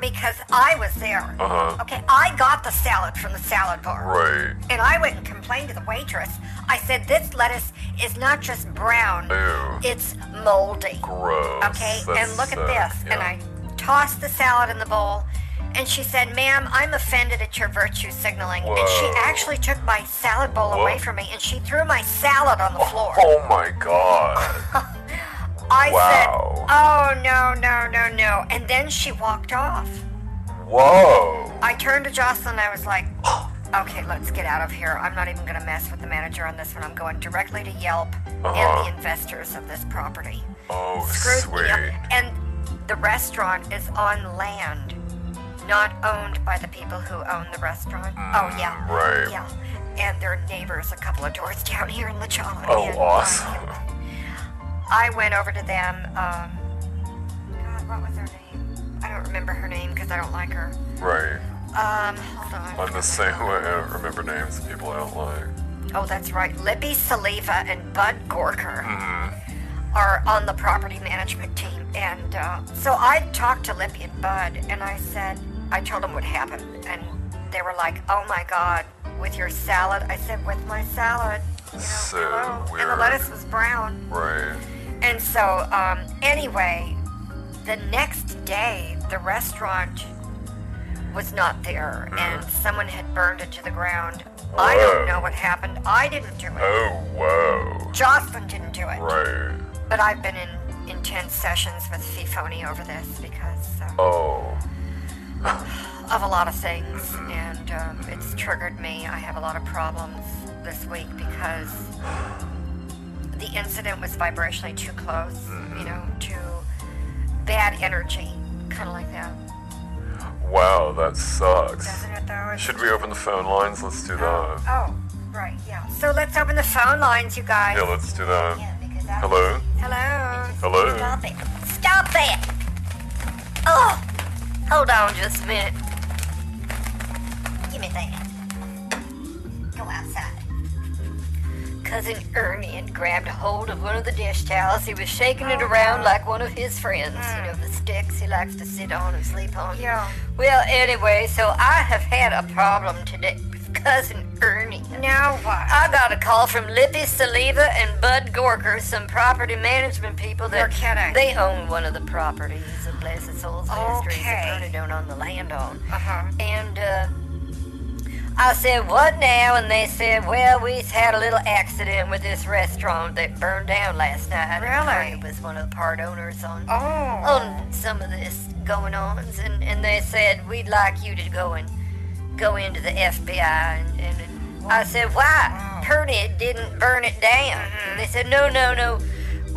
because I was there. Uh-huh. Okay, I got the salad from the salad bar. Right. And I went and complained to the waitress. I said, this lettuce is not just brown, Ew. it's moldy. Gross. Okay, and That's, look at uh, this. yeah. And I tossed the salad in the bowl. And she said, ma'am, I'm offended at your virtue signaling. And she actually took my salad bowl Whoa. away from me and she threw my salad on the floor. Oh my god. I Wow. said, oh, no, no, no, no. And then she walked off. Whoa. I turned to Jocelyn and I was like, okay, let's get out of here. I'm not even going to mess with the manager on this one. I'm going directly to Yelp Uh-huh. and the investors of this property. Oh, sweet. And the restaurant is on land, not owned by the people who own the restaurant. oh, yeah. Mm, right. Yeah. And their neighbors a couple of doors down here in La Jolla. Oh, And, um, awesome. I went over to them. Um, God, what was her name? I don't remember her name because I don't like her. Right. Um, hold on. I'm the same way. I don't remember names of people I don't like. Oh, that's right. Libby Saliva and Bud Gorker Mm-hmm. are on the property management team. And uh, so I talked to Libby and Bud, and I said, I told them what happened. And they were like, oh my God, with your salad? I said, with my salad. You know, So hello. And the lettuce was brown. Right. And so, um, anyway, the next day, the restaurant was not there, and someone had burned it to the ground. I don't know what happened. I didn't do it. Oh, whoa. Jocelyn didn't do it. Right. But I've been in intense sessions with Fifoni over this because uh, Oh. of a lot of things, and um, it's triggered me. I have a lot of problems this week because the incident was vibrationally too close, you mm-hmm. know, too bad energy, kind of like that. Wow, that sucks. Doesn't it, though? It's- Should we open the phone lines? Let's do that. Oh, oh right, yeah. So let's open the phone lines, you guys. Yeah, let's do that. Yeah, Hello? Hello? Hello? Stop it. Stop that! Oh! Hold on just a minute. Give me that. Go outside. Cousin Ernie had grabbed a hold of one of the dish towels. He was shaking it around like one of his friends. You know, the sticks he likes to sit on and sleep on. Yeah. Well, anyway, so I have had a problem today with Cousin Ernie. Now what? I got a call from Lippy Saliva and Bud Gorker, some property management people that You're kidding. they own one of the properties of Blessed Souls Ministries Okay. that Ernie don't own the land on. Uh-huh. And uh, I said, What now? And they said, Well, we had a little accident with this restaurant that burned down last night. Really? Ernie was one of the part owners on Oh. on some of this going on. and, and they said we'd like you to go and go into the FBI, and, and, and I said why? Purdy didn't burn it down, mm-hmm. and they said no, no, no.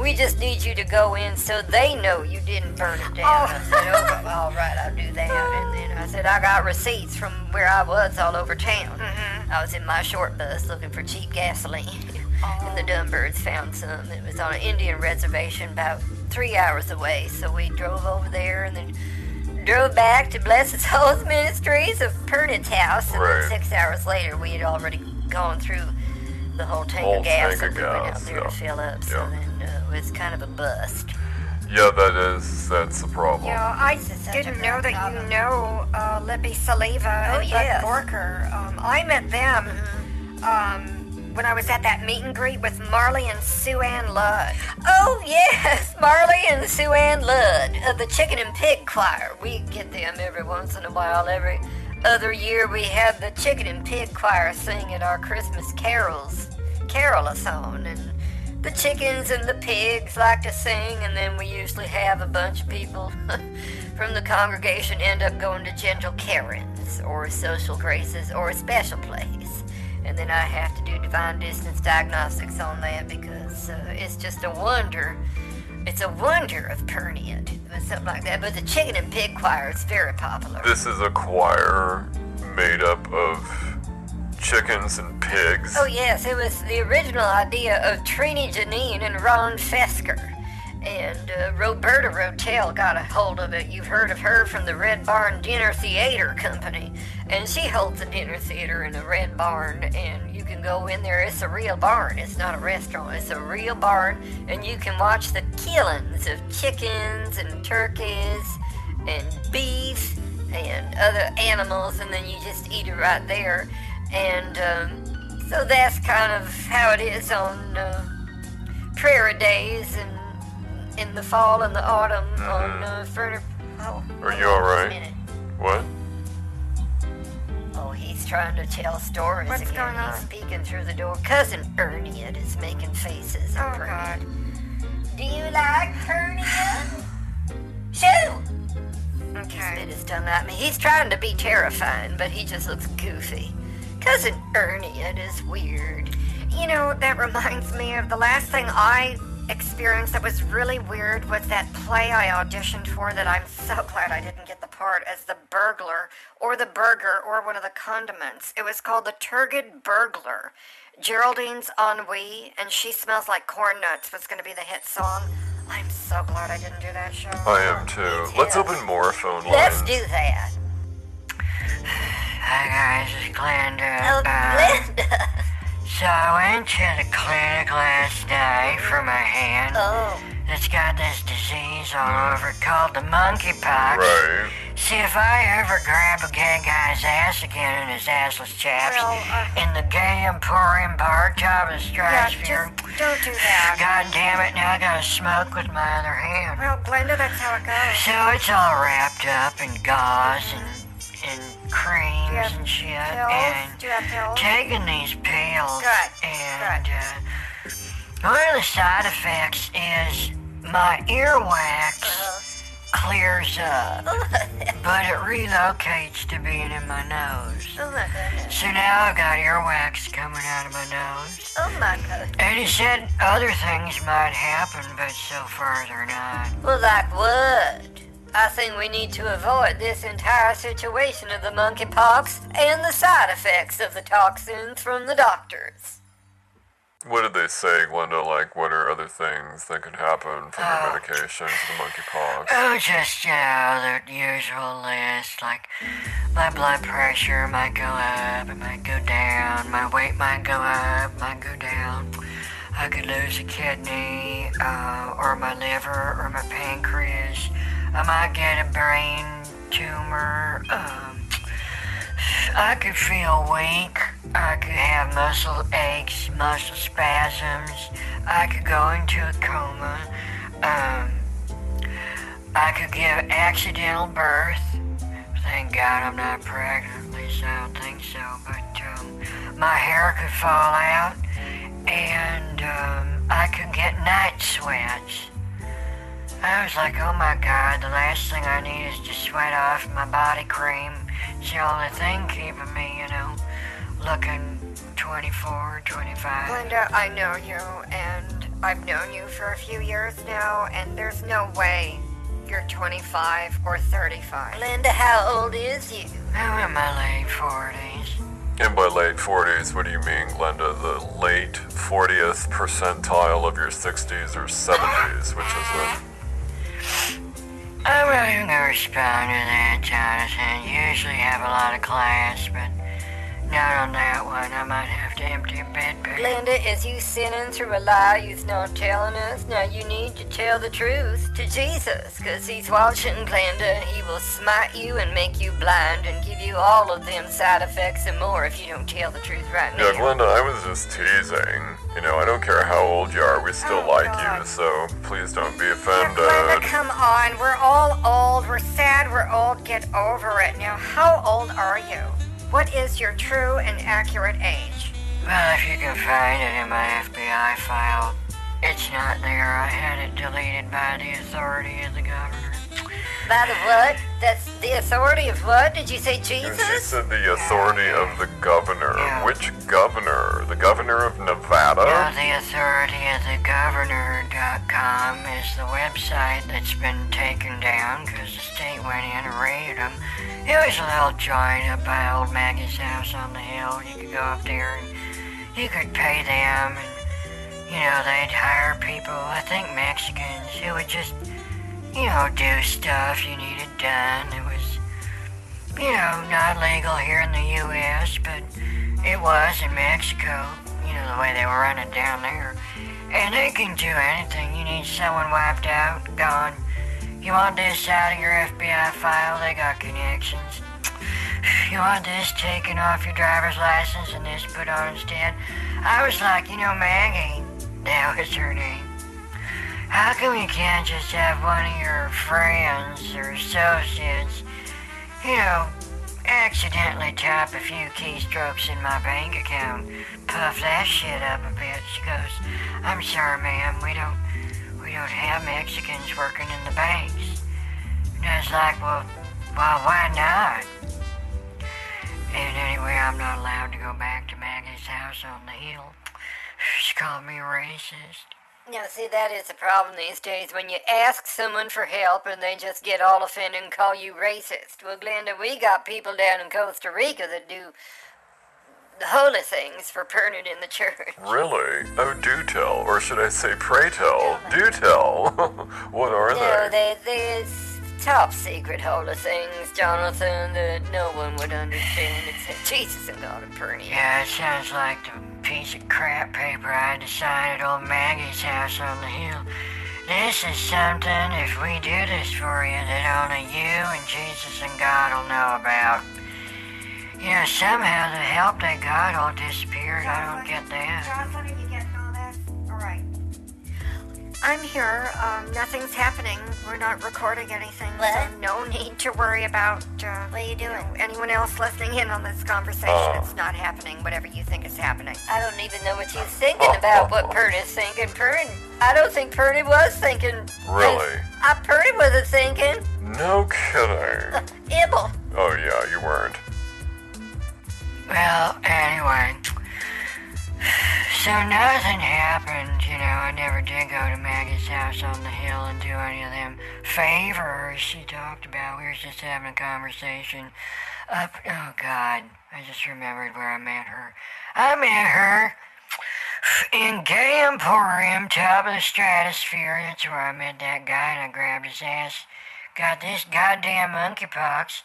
We just need you to go in so they know you didn't burn it down. I said, oh, oh, well, all right, I'll do that. And then I said, I got receipts from where I was all over town. Mm-hmm. I was in my short bus looking for cheap gasoline. and the oh. Dunbirds found some. It was on an Indian reservation about three hours away. So we drove over there and then drove back to Blessed Souls Ministries of Pernod's house. And Right. then six hours later, we had already gone through the whole tank Whole of gas tank of that we went out there yeah. to fill up. So Yeah. then uh, it was kind of a bust. Yeah, that is. That's the problem. Yeah, I such didn't know that problem. you know uh, Lippy Saliva Oh, and yes. Bud Gorker. Um, I met them Mm-hmm. um, when I was at that meet and greet with Marley and Sue Ann Ludd. Oh, yes, Marley and Sue Ann Ludd of the Chicken and Pig Choir. We get them every once in a while. Every other year, we had the Chicken and Pig Choir sing at our Christmas carols, carol-a-thon. And the chickens and the pigs like to sing, and then we usually have a bunch of people from the congregation end up going to Gentle Karens or Social Graces or a special place. And then I have to do divine distance diagnostics on that because uh, it's just a wonder. It's a wonder of Pernian, something like that. But the chicken and pig choir is very popular. This is a choir made up of chickens and pigs. Oh yes, it was the original idea of Trini Janine and Ron Fesker. And uh, Roberta Rotel got a hold of it. You've heard of her from the Red Barn Dinner Theater Company. And she holds a dinner theater in a red barn. And you can go in there. It's a real barn. It's not a restaurant. It's a real barn. And you can watch the killings of chickens and turkeys and beef and other animals, and then you just eat it right there. And um, so that's kind of how it is on uh, prairie days and in the fall and the autumn on uh, Ferner. Oh, Mm-hmm. Are you on all just a right? minute. What? Oh, he's trying to tell stories What's again. going on? He's peeking through the door. Cousin Ernie is making faces. Oh, Bernie. God. Do you like hernia? Shoo! He Okay. spit his tongue at me. He's trying to be terrifying, but he just looks goofy. Cousin Ernie, it is weird. You know, that reminds me of the last thing I experienced that was really weird was that play I auditioned for that I'm so glad I didn't get the part as the burglar or the burger or one of the condiments. It was called The Turgid Burglar. Geraldine's ennui and She Smells Like Corn Nuts was going to be the hit song. I'm so glad I didn't do that show. I am too. Let's open more phone lines. Let's do that. Hi guys, it's Glenda. Oh, Linda. so I went to the clinic last night for my hand. Oh, It's got this disease all over called the monkeypox. Right. See, if I ever grab a gay guy's ass again in his assless chaps Well, uh, in the gay emporium bar top of the yeah, stratosphere, just don't do that. god damn it, now I gotta smoke with my other hand. Well, Glenda, that's how it goes. So it's all wrapped up in gauze and, and creams and shit. Pills? And Do you have pills? taking these pills. Good, And Uh, one of the side effects is my earwax Uh-huh. clears up, but it relocates to being in my nose. oh my goodness. So now I've got earwax coming out of my nose. Oh my goodness. And he said other things might happen, but so far they're not. Well, like what? I think we need to avoid this entire situation of the monkeypox and the side effects of the toxins from the doctors. What did they say, Glenda? Like, what are other things that could happen from your medication for the monkeypox? Oh, just, you know, the usual list. Like, my blood pressure might go up, it might go down, my weight might go up, might go down. I could lose a kidney, uh, or my liver, or my pancreas. I might get a brain tumor. Um, I could feel weak. I could have muscle aches, muscle spasms. I could go into a coma. Um, I could give accidental birth. Thank God I'm not pregnant. At least I don't think so. But um, my hair could fall out, and um, I could get night sweats. I was like, oh my God, the last thing I need is to sweat off my body cream. It's the only thing keeping me, you know, looking 24, 25. Glenda, I know you, and I've known you for a few years now, and there's no way you're 25 or 35. Linda, how old is you? I'm in my late 40s. And by late 40s, what do you mean, Glenda? The late 40th percentile of your 60s or 70s, which is it? I wasn't gonna respond to that, Jonathan. Usually have a lot of class, but not on that one. I might have to empty a bed bag. Linda, is you sinning through a lie you's not telling us? Now you need to tell the truth to Jesus, 'cause he's watching, Glenda. He will smite you and make you blind and give you all of them side effects and more if you don't tell the truth right now. Yeah, Glenda, I was just teasing. You know, I don't care how old you are, we still Oh, like God. you, so please don't be Yeah, Glenda, offended. come on. We're all old. We're sad. We're old. Get over it. Now, how old are you? What is your true and accurate age? Well, if you can find it in my FBI file, it's not there. I had it deleted by the authority of the governor. By the what? That's the authority of what? Did you say And she Jesus? said the authority of the governor. Yeah. Which governor? The governor of Nevada? the authority of the governor.com is the website that's been taken down because the state went in and raided them. It was a little joint up by old Maggie's house on the hill. You could go up there and you could pay them and, you know, they'd hire people, I think Mexicans, who would just, you know, do stuff you needed done. It was, you know, not legal here in the U.S., but it was in Mexico, you know, the way they were running down there. And they can do anything. You need someone wiped out, gone. You want this out of your FBI file? They got connections. You want this taken off your driver's license and this put on instead? I was like, you know, Maggie, that was her name. How come you can't just have one of your friends or associates, you know, accidentally tap a few keystrokes in my bank account, puff that shit up a bit? She goes, I'm sorry, ma'am, we don't, we don't have Mexicans working in the banks. And I was like, well, well, why not? And anyway, I'm not allowed to go back to Maggie's house on the hill. She called me racist. Now, see, that is the problem these days when you ask someone for help and they just get all offended and call you racist. Well, Glenda, we got people down in Costa Rica that do the holy things for burning in the church. Really? Oh, do tell. Or should I say, pray tell? Do tell. what are No, they? they, there's top secret holy things, Jonathan, that no one would understand except Jesus and God and Perny. Yeah, it sounds like the piece of crap paper I at old Maggie's house on the hill. This is something, if we do this for you, that only you and Jesus and God will know about. You know, somehow the help they got all disappeared. I don't get that. Are you getting all this? All right. I'm here. Um, nothing's happening. We're not recording anything. What? So no need to worry about. Uh, What are you doing? know, anyone else listening in on this conversation? Oh. It's not happening. Whatever you think is happening. I don't even know what you're thinking about what Purdy's thinking. Purdy, I don't think Purdy was thinking. Really? I, Purdy wasn't thinking. No kidding. Ibble. Oh, yeah, you weren't. Well, anyway. So nothing happened, you know. I never did go to Maggie's house on the hill and do any of them favors she talked about. We were just having a conversation up. Oh, God. I just remembered where I met her. I met her in Gay Emporium, top of the stratosphere. That's where I met that guy and I grabbed his ass. Got this goddamn monkeypox.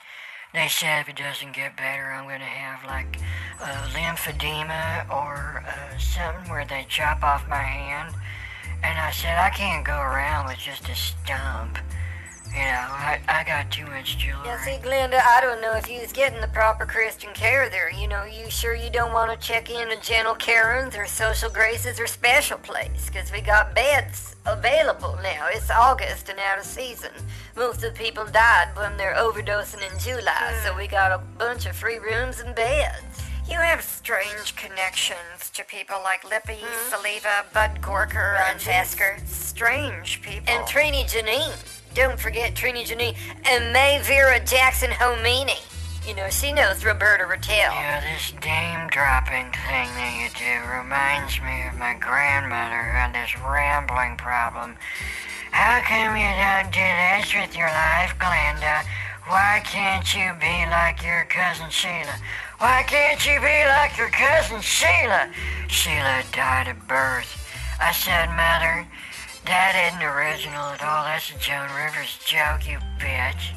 They said if it doesn't get better, I'm to have like uh, lymphedema or uh, something where they chop off my hand. And I said, I can't go around with just a stump. You know, I, I got too much jewelry. Yeah, see, Glenda, I don't know if you was getting the proper Christian care there. You know, you sure you don't want to check in a Gentle Karen's or Social Graces or Special Place? Because we got beds available now. It's August and out of season. Most of the people died when they're overdosing in July, so hmm. we got a bunch of free rooms and beds. You have strange connections to people like Lippy, hmm? Saliva, Bud Gorker, and. Esker. Strange people. And Trini Janine. Don't forget Trini Janine. And May Vera Jackson Homini. You know, she knows Roberta Rattel. Yeah, this dame dropping thing that you do reminds me of my grandmother who had this rambling problem. How come you don't do this with your life, Glenda? Why can't you be like your cousin Sheila? Why can't you be like your cousin Sheila? Sheila died at birth. I said, Mother, that isn't original at all. That's a Joan Rivers joke, you bitch.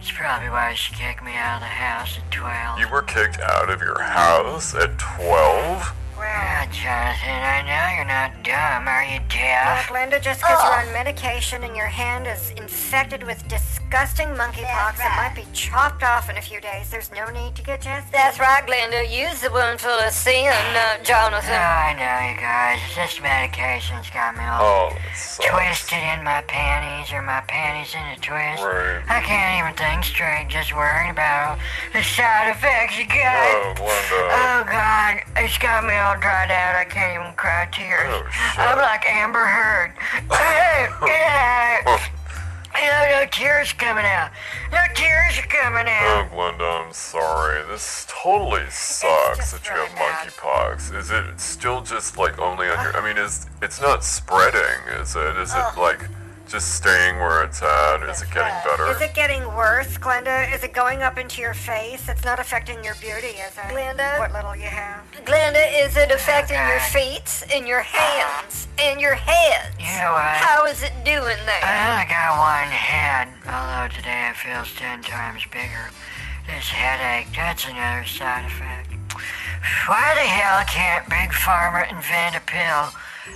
It's probably why she kicked me out of the house at 12. You were kicked out of your house at 12? Yeah, Jonathan, I know you're not dumb. Are you Well, deaf? Glenda, just because you're on medication and your hand is infected with disgusting monkeypox, That's it might be chopped off in a few days. There's no need to get tested. That's right, Glenda. Use the one full of sin, uh, Oh, Jonathan. I know, you guys. This medication's got me all Oh, twisted in my panties or my panties in a twist. Right. I can't even think straight, just worrying about the side effects you got. Oh, Glenda. Oh God, it's got me all dried out. I can't even cry tears. Oh. I'm like Amber Heard. yeah. No, no tears coming out. No tears are coming out. Oh. Glenda, I'm sorry. This totally sucks that you have monkeypox. Is it still just like only on your? I mean, is it's not spreading? Is it? Is it uh, like just staying where it's at? Is it getting better? Is it getting worse, Glenda? Is it going up into your face? It's not affecting your beauty, is it? Glenda? What little you have. Glenda, is it oh, affecting your feet and your hands and your head? You know what? How is it doing there? I only got one head, although today it feels ten times bigger. This headache, that's another side effect. Why the hell can't Big Pharma invent a pill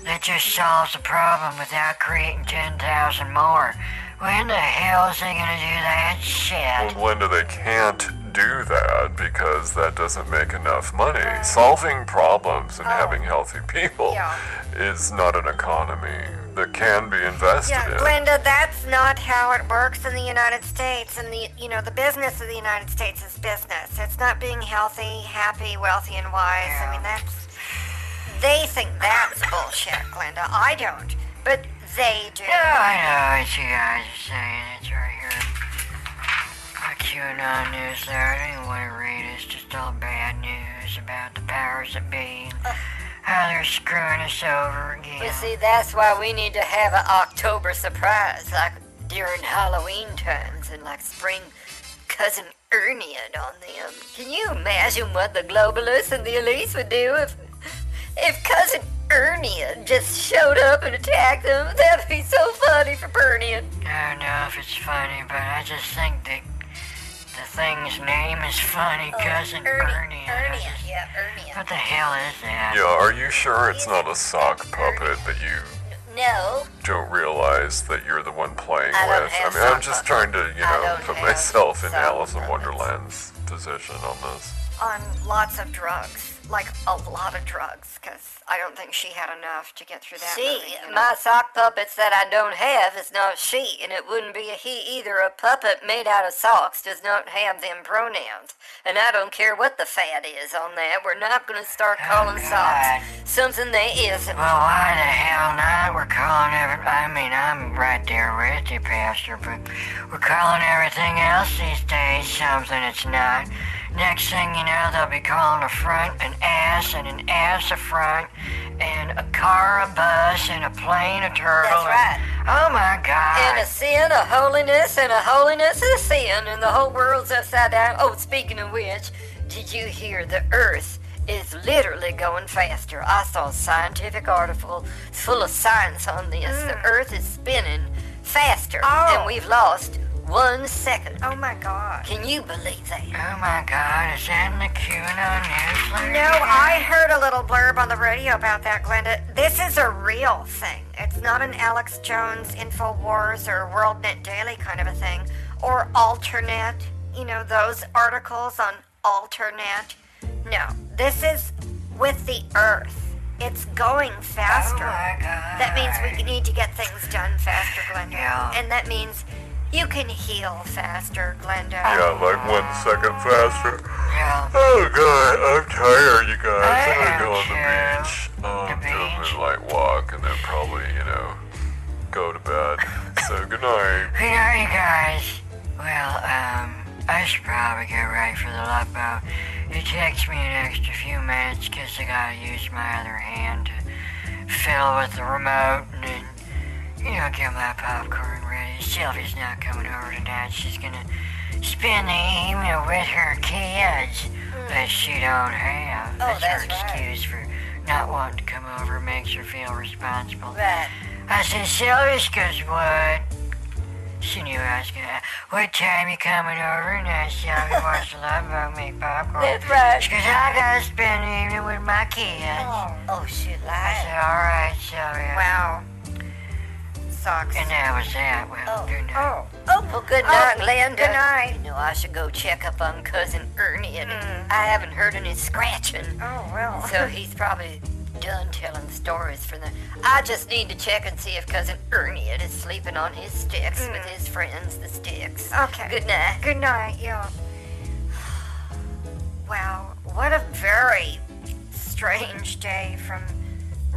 that just solves the problem without creating 10,000 more? When the hell is they gonna do that shit? Well, Linda, they can't do that because that doesn't make enough money. Solving problems and oh. having healthy people Yeah. is not an economy that can be invested Yeah, in. Glenda, that's not how it works in the United States. And the you know the business of the United States is business. It's not being healthy, happy, wealthy, and wise. I mean that's they think that's bullshit, Glenda. I don't, but they do. Oh, I know what you guys are saying. It's right here. My QAnon newsletter. I don't even want to read it. It's just all bad news about the powers that be. How they're screwing us over again. Well, see, that's why we need to have an October surprise, like during Halloween times and like spring cousin Ernie on them. Can you imagine what the globalists and the elites would do if if cousin Ernie just showed up and attacked them? That'd be so funny for Bernie. I don't know if it's funny, but I just think that the thing's name is funny. Oh, cousin Ernie. I Ernie, yeah, Ernie. What the hell is that? Yeah, are you sure it's not a sock puppet that you No, don't realize that you're the one playing I with? I mean, I'm just puppets. trying to, you know, put myself in Alice in puppets. Wonderland's position on this. on lots of drugs, like a lot of drugs, because I don't think she had enough to get through that. See, movie, you know? my sock puppets that I don't have is not she, and it wouldn't be a he either. A puppet made out of socks does not have them pronouns. And I don't care what the fad is on that. We're not going to start oh, calling God. socks something they isn't. Well, why the hell not? We're calling every. I mean, I'm right there with you, Pastor, but we're calling everything else these days something it's not. Next thing you know, they'll be calling a front an ass and an ass a front, and a car a bus and a plane a turtle. That's and- Oh my God. And a sin, a holiness, and a holiness, a sin, and the whole world's upside down. Oh, speaking of which, did you hear the earth is literally going faster? I saw a scientific article full of science on this. The mm. earth is spinning faster, Oh. and we've lost one second. oh my god. Can you believe that? Oh my God, is that in the QAnon newsletter? No, I heard a little blurb on the radio about that, Glenda. This is a real thing. It's not an Alex Jones InfoWars or WorldNet Daily kind of a thing. Or Alternet, you know, those articles on Alternet. No, this is with the Earth. It's going Oh faster. my God. That means we need to get things done faster, Glenda. Yeah. And that means you can heal faster, Glenda. Yeah, like one second faster. Yeah. Oh god, I'm tired, you guys. I I'm gonna go on the beach. Um, The do a beach. moonlight walk and then probably, you know, go to bed. so good night. Good night, you guys. Well, um, I should probably get ready for the boat. It takes me an extra few minutes 'cause I gotta use my other hand to fiddle with the remote and you know, get my popcorn ready. Sylvie's not coming over tonight. She's gonna spend the evening with her kids that she don't have. Oh, her that's right. excuse for not wanting to come over makes her feel responsible. Right. I said, Sylvia, she goes, what? She knew I was gonna. What time you coming over? And I said, I watch the love boat make popcorn. That's right. She goes, I gotta spend the evening with my kids. Oh, oh shit, I lied. said, all right, Sylvia. Wow. Sucks. And that was that. Well, Oh. good night. Oh. Oh, well, good oh, night, Glenda. good night. You know, I should go check up on Cousin Ernie. And hmm. I haven't heard any scratching. Oh, well. So he's probably done telling stories for the. I just need to check and see if Cousin Ernie is sleeping on his sticks with hmm. his friends, the sticks. Okay. Good night. Good night, yeah. Wow, what a very strange day from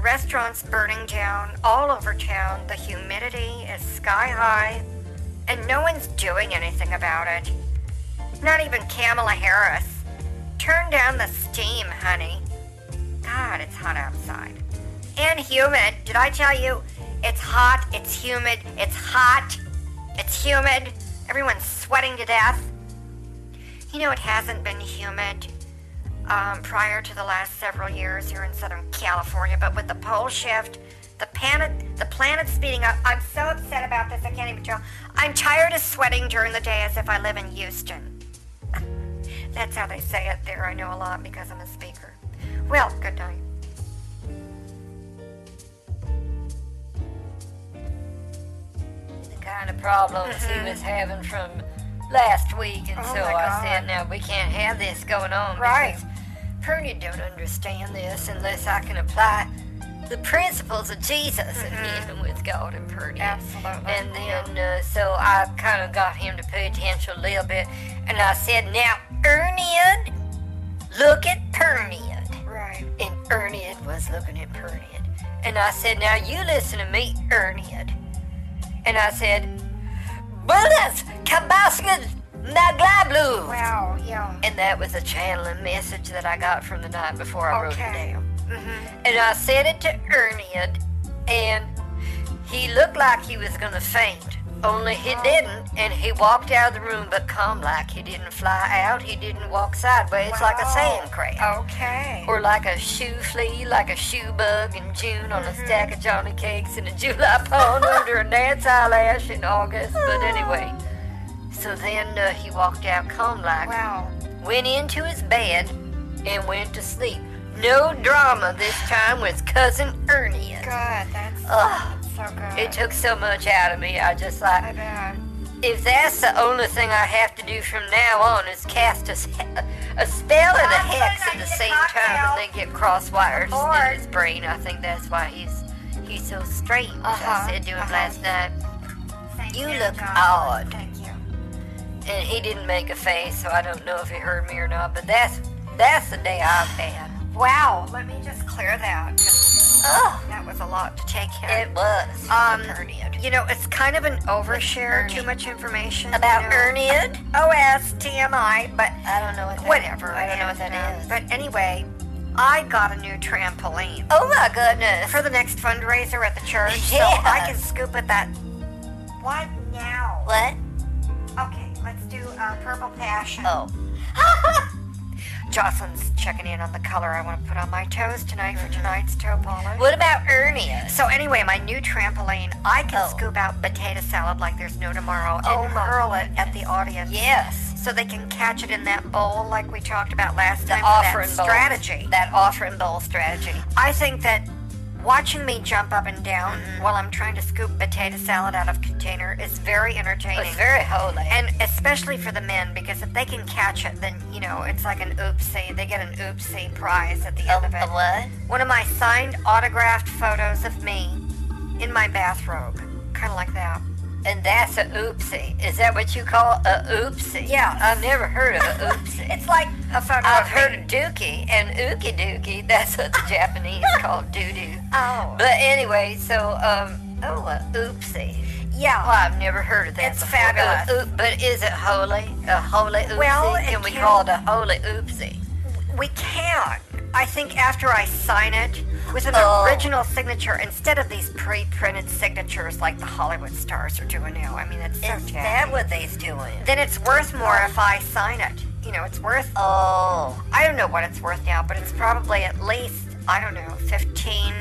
restaurants burning down all over town. The humidity is sky high, and no one's doing anything about it. Not even Kamala Harris. Turn down the steam, honey. God, it's hot outside. And humid. Did I tell you? It's hot, it's humid, it's hot, it's humid. Everyone's sweating to death. You know, it hasn't been humid um, prior to the last several years here in Southern California, but with the pole shift, the planet, the planet's speeding up. I'm so upset about this, I can't even tell. I'm tired of sweating during the day as if I live in Houston. That's how they say it there. I know a lot because I'm a speaker. Well, good night. The kind of problems he was having from last week, and Mm-hmm. Oh so I God. said, "Now we can't have this going on Right. because Pernia don't understand this unless I can apply the principles of Jesus and dealing with God and Pernia." Mm-hmm. Absolutely. And then, uh, so I kind of got him to pay attention a little bit, and I said, "Now, Erniad, look at Perniad." Right. And Erniad was looking at Perniad. And I said, Now you listen to me, Erniad. And I said, Bullets, kabasket, naglablu. Wow. Yeah. And that was a channeling message that I got from the night before I wrote it Okay. down. Mm-hmm. And I said it to Ernie, and he looked like he was going to faint. Only he oh. didn't, and he walked out of the room, but calm like he didn't fly out. He didn't walk sideways like a Wow. sand crab. Okay. Or like a shoe flea, like a shoe bug in June on a mm-hmm. stack of Johnny cakes in a July pond under a gnat's eyelash in August. But anyway, so then uh, he walked out calm like, Wow. went into his bed, and went to sleep. No drama this time with cousin Ernie. Good. That's, Ugh, so good. it took so much out of me. I just I like, bet. if that's the only thing I have to do from now on is cast a spell and a hex at the same time and they get cross wires Aboard. in his brain. I think that's why he's he's so strange. Uh-huh, I said to him uh-huh. last night, Thank You look odd. Thank. And he didn't make a face, so I don't know if he heard me or not. But that's that's the day I've had. Wow. Let me just clear that. Oh, That was a lot to take in. it was Um. You know, it's kind of an overshare. Too much information About you know. OS TMI, but I don't know what that whatever. I don't know what that is. But anyway, I got a new trampoline oh my goodness! for the next fundraiser at the church, so I can scoop at that. What now? what? Okay, let's do uh, purple passion. Oh, Jocelyn's checking in on the color I want to put on my toes tonight for tonight's toe polish. what about Ernie? So anyway, my new trampoline, I can Oh. scoop out potato salad like there's no tomorrow and Oh, hurl it at the audience. Yes. So they can catch it in that bowl like we talked about last The time offering that bowl strategy. That offering bowl strategy. I think that watching me jump up and down while I'm trying to scoop potato salad out of container is very entertaining. It's very holy. and especially for the men because if they can catch it then you know it's like an oopsie they get an oopsie prize at the a, end of it what? one of my signed autographed photos of me in my bathrobe kind of like that And that's a oopsie. Is that what you call a oopsie? Yeah. I've never heard of a oopsie. it's like a photo I've heard of dookie and ookie dookie. That's what the Japanese call doo doo. oh But anyway, so um, oh, a oopsie. yeah Well, I've never heard of that. It's before. fabulous. Uh, oop- but is it holy? A holy oopsie? Well, can we can- call it a holy oopsie? we can i think after i sign it with an Oh. original signature instead of these pre-printed signatures like the hollywood stars are doing now i mean it's so Is that what they's doing? then it's worth more if i sign it you know it's worth Oh, I don't know what it's worth now, but it's probably at least, I don't know, 15,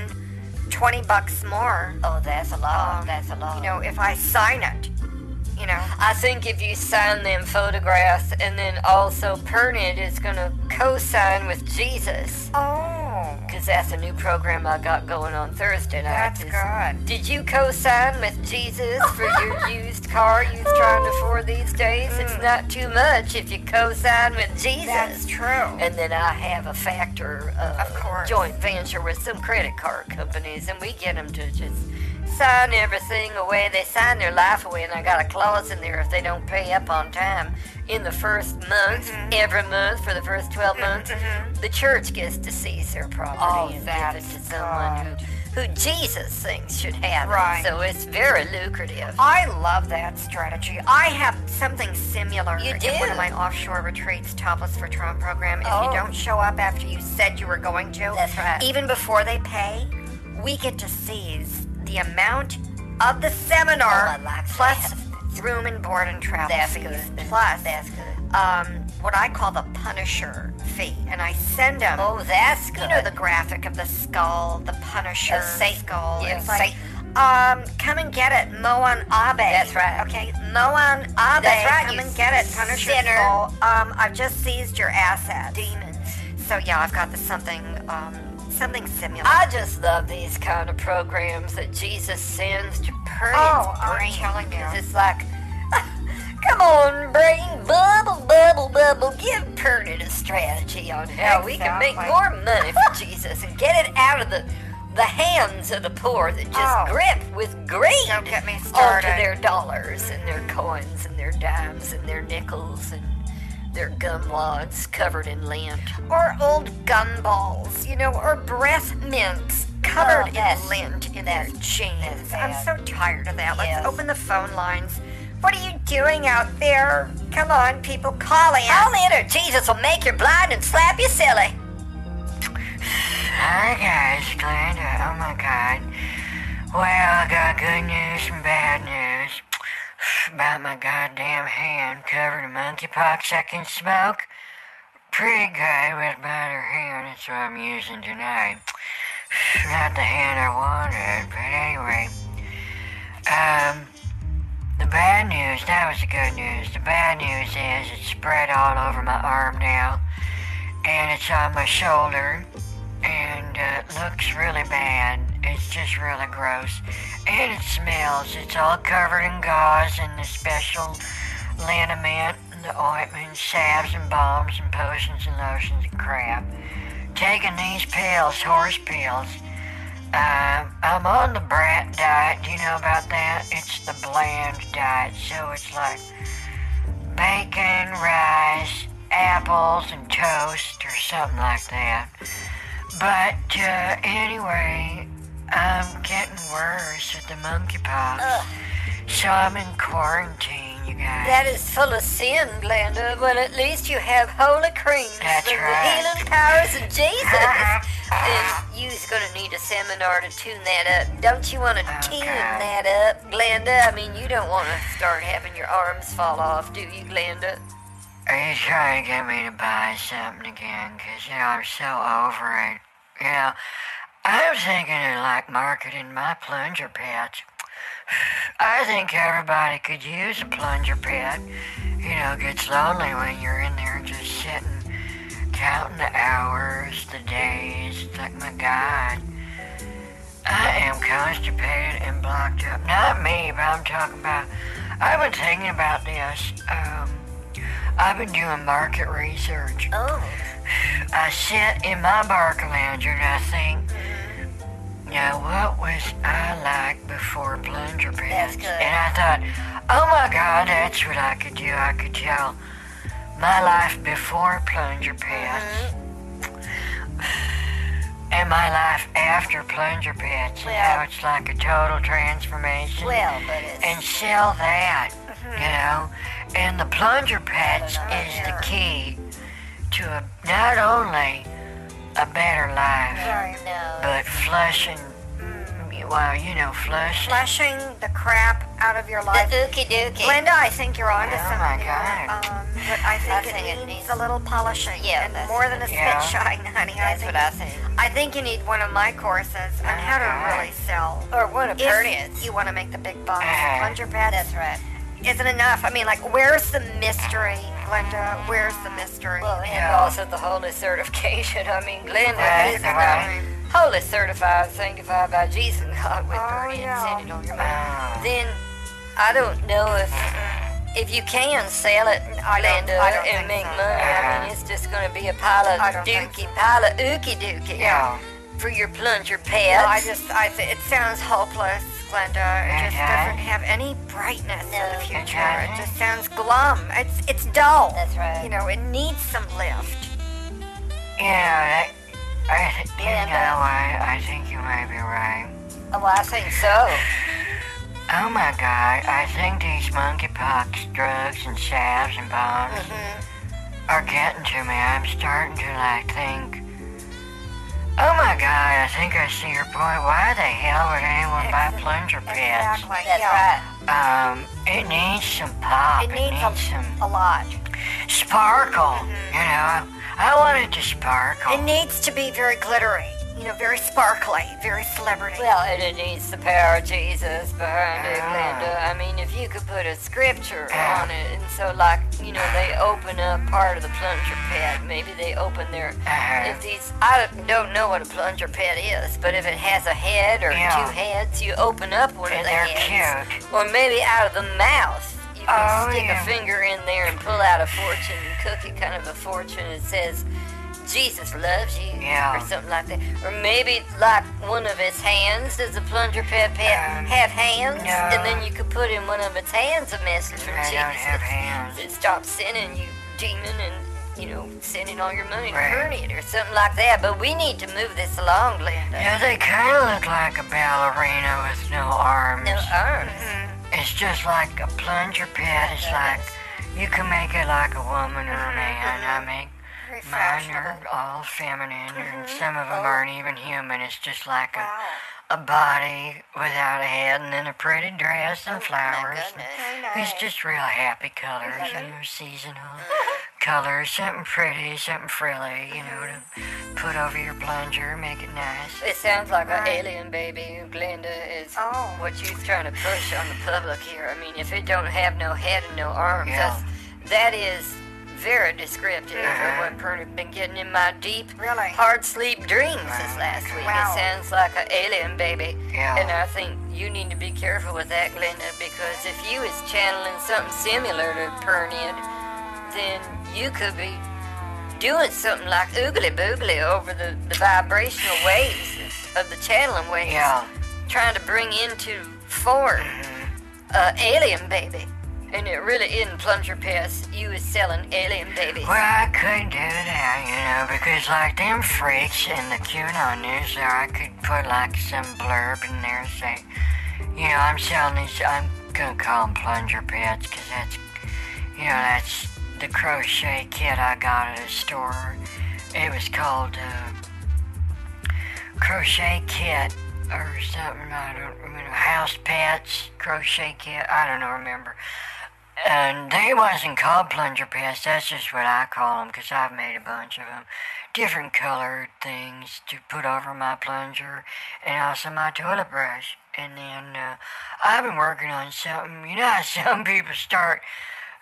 20 bucks more. oh, that's a lot. Um, that's a lot. You know, if I sign it, you know. I think if you sign them photographs and then also Pernod is going to co-sign with Jesus, Oh, because that's a new program I got going on Thursday night. that's is- good. Did you co-sign with Jesus for your used car you're trying to afford these days? It's not too much if you co-sign with Jesus. That's true. And then I have a factor uh, Of course. joint venture with some credit card companies, and we get them to just sign everything away. They sign their life away, and I got a clause in there if they don't pay up on time in the first month, Mm-hmm. every month for the first 12 months, the church gets to seize their property Oh, and give it to someone who, who Jesus thinks should have Right. it. So it's very lucrative. I love that strategy. I have something similar You do. in one of my offshore retreats, Topless for Trump program. If Oh. you don't show up after you said you were going to, That's right. even before they pay, we get to seize the amount of the seminar Oh, plus room and board and travel That's fees. good. Plus, That's good. um, what I call the Punisher fee, and I send them. Oh, that's good. You know the graphic of the skull, the Punisher Satan. skull. Yeah, it's like, um, come and get it, molon labe. That's right. Okay, molon labe. That's right, Come and get it, Punisher sinner. skull. Um, I've just seized your assets. Demons. So yeah, I've got the something, um, something similar. I just love these kind of programs that Jesus sends to hurt Oh, its I'm telling you. It's like, come on, brain, bubble, bubble, bubble. Give Pernod a strategy on how we can make more money for Jesus and get it out of the the hands of the poor that just Oh. grip with greed Don't get me onto started. their dollars and their coins and their dimes and their nickels and their gum wads covered in lint. or old gun balls, you know, or breath mints covered Oh, in lint in their jeans. I'm so tired of that. Let's open the phone lines. What are you doing out there? Come on, people, call in. Call in or Jesus will make you blind and slap you silly. Hi guys, Glenda. Oh my god. Well, I got good news and bad news about my goddamn hand covered in monkeypox I can smoke. Pretty good with better hand, that's what I'm using tonight. Not the hand I wanted, but anyway. Um, the bad news, that was the good news. The bad news is it's spread all over my arm now, and it's on my shoulder, and uh, looks really bad. It's just really gross. And it smells. It's all covered in gauze and the special liniment, and the ointments, salves and balms and potions and lotions and crap. Taking these pills, horse pills. Uh, I'm on the brat diet. Do you know about that? It's the bland diet, so it's like bacon, rice, apples, and toast, or something like that. But uh, anyway, I'm getting worse with the monkeypox, uh. so I'm in quarantine, you guys. That is full of sin, Glenda. Well, at least you have holy cream That's from right. the healing powers of Jesus. and you's gonna need a seminar to tune that up. Don't you want to Okay. tune that up, Glenda? I mean, you don't want to start having your arms fall off, do you, Glenda? Are you trying to get me to buy something again? Because, you know, I'm so over it. You know, I was thinking of, like, marketing my plunger pets. I think everybody could use a plunger pet. You know, it gets lonely when you're in there just sitting, counting the hours, the days. It's like, my God. I am constipated and blocked up. Not me, but I'm talking about. I've been thinking about this. Um, I've been doing market research. Oh, I sit in my Barcalander and I think, now what was I like before plunger That's good. And I thought, oh my God, that's what I could do. I could tell my life before plunger pets. Mm-hmm. And my life after plunger pets, and Well- how it's like a total transformation well, but it's and sell that, mm-hmm. you know. And the plunger patch is the key to a, not only a better life, but flushing, well, you know, flushing. Flushing the crap out of your The life. ookie dookie. Linda, I think you're onto Oh, something Oh my. God. Um, but I think, I it, think it needs needs- a little polishing. Yeah, and more than a spit Yeah. shine, honey. I That's think, what I think. I think you need one of my courses on how to really sell. Or one of If you want to make the big bucks, Uh-huh. plunger pads That's right. Isn't enough. I mean, like, where's the mystery, Glenda? Where's the mystery? Well, and Yeah. also the holy certification. I mean, Glenda Right, is right. the holy certified, sanctified by Jesus God with Oh, Bernie yeah. and send it on your mouth. Ah. Oh, Then I don't know if if you can sell it, I don't- Glenda, I don't and make so. money. I mean, ah. it's just going to be a pile of I don't dookie, pile of ookie dookie yeah. for your plunger No, pets. I just, I th- it sounds hopeless, Glenda. It just Okay. doesn't have any brightness in the future. Okay. It just sounds glum. It's, it's dull. That's right. You know, it needs some lift. You know, that, I, th- you Yeah, know, I, I think you might be right. oh, I think so. Oh my god, I think these monkeypox drugs and salves and bombs Mm-hmm. are getting to me. I'm starting to like think, oh my god, I think I see your point. Why the hell would anyone buy Exa- plunger pits? Exactly. That's yeah. right. Um, it needs some pop. It needs a, some a lot. sparkle. You know, I want it to sparkle. It needs to be very glittery. You know, very sparkly, very celebrity. Well, and it needs the power of Jesus behind it, Ah. Glenda. I mean, if you could put a scripture Ah. on it, and so, like, you know, they open up part of the plunger pad. Maybe they open their. Ah. If these. I don't know what a plunger pad is, but if it has a head or Yeah. two heads, you open up one of And the they're heads. cute. Or maybe out of the mouth. You can Oh, stick yeah. a finger in there and pull out a fortune cookie, kind of a fortune. It says, Jesus loves you, Yeah. or something like that. Or maybe like one of its hands. Does the plunger pet Um, have hands? no. And then you could put in one of its hands a message from I Jesus. don't have hands. That stops sending you demon and you know sending all your money to Right. burn it or something like that. But we need to move this along, Glenda. Yeah, they kind of look like a ballerina with no arms. No arms. It's just like a plunger pet. It's like you can make it like a woman or a man. I make Very mine are all feminine, and mm-hmm. some of them oh. aren't even human. It's just like a, Wow. a body without a head, and then a pretty dress and oh, flowers. goodness. Very It's just real happy colors, you mm-hmm. know, seasonal mm-hmm. colors, something pretty, something frilly, you know, to put over your plunger, make it nice. It sounds like an alien baby. Glenda is Oh. what you're trying to push on the public here. I mean, if it don't have no head and no arms, Yeah. that's, that is very descriptive Uh-huh. of what been getting in my deep, Really? hard sleep dreams this last week. Wow. It sounds like an alien baby. Yeah. And I think you need to be careful with that, Glenda, because if you is channeling something similar to Pernod, then you could be doing something like oogly boogly over the, the vibrational waves of the channeling waves. Yeah. Trying to bring into form uh, alien baby. And it really isn't plunger pass. You is selling alien babies. Well, I could do that, you know, because like them freaks in the QAnon news there, I could put like some blurb in there and say, you know, I'm selling these, I'm gonna call them plunger pads, because that's, you know, that's the crochet kit I got at a store. It was called, uh, crochet kit or something, I don't remember, house pets, crochet kit, I don't know, remember. And they wasn't called plunger pads. That's just what I call them because I've made a bunch of them. Different colored things to put over my plunger and also my toilet brush. And then uh, I've been working on something. You know how some people start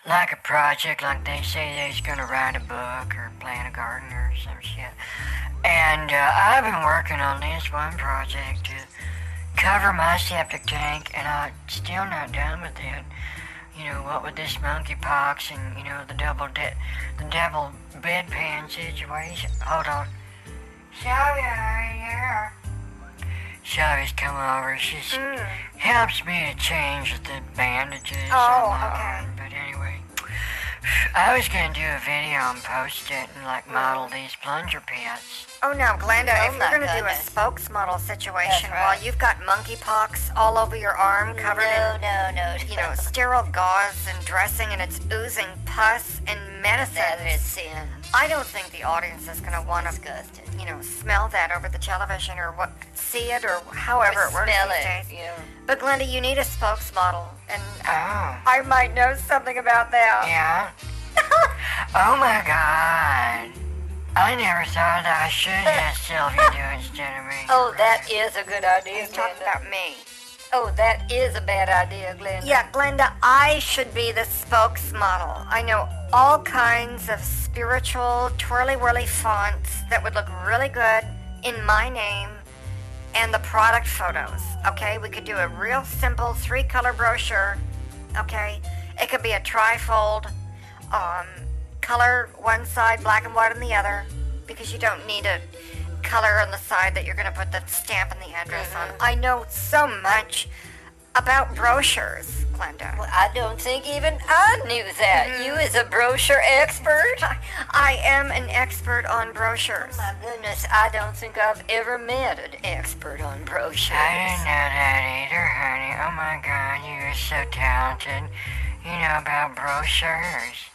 like a project, like they say they's gonna write a book or plant a garden or some shit. And uh, I've been working on this one project to cover my septic tank, and I'm still not done with it you know, what with this monkeypox and, you know, the double de- the double bedpan situation. Hold on. Shelby, are you here? Shelby's come over. She's helps me to change the bandages. Mm. Oh, okay. But anyway, I was gonna do a video and post it and like model these plunger pads. Oh no, Glenda, Oh, if you're gonna do a spokesmodel situation right. while you've got monkeypox all over your arm covered no, in no, no. you know, sterile gauze and dressing and it's oozing pus and medicine. that is sin. I don't think the audience is gonna want us to you know, smell that over the television or what see it or however it works Smell these it. days. Yeah. But Glenda, you need a spokesmodel and Oh, I might know something about that. yeah. oh my God. I never thought I should have Sylvia do it instead of me. Oh, that is a good idea, He's talking about me. Oh, that is a bad idea, Glenda. Yeah, Glenda, I should be the spokesmodel. I know all kinds of spiritual twirly whirly fonts that would look really good in my name and the product photos. Okay, we could do a real simple three color brochure. Okay, it could be a trifold, um, color one side, black and white on the other, because you don't need a color on the side that you're going to put the stamp and the address on. I know so much about brochures, Glenda. Well, I don't think even I knew that. You mm-hmm. is a brochure expert. I am an expert on brochures. Oh, my goodness, I don't think I've ever met an expert on brochures. I didn't know that either, honey. Oh my god, you are so talented. You know about brochures.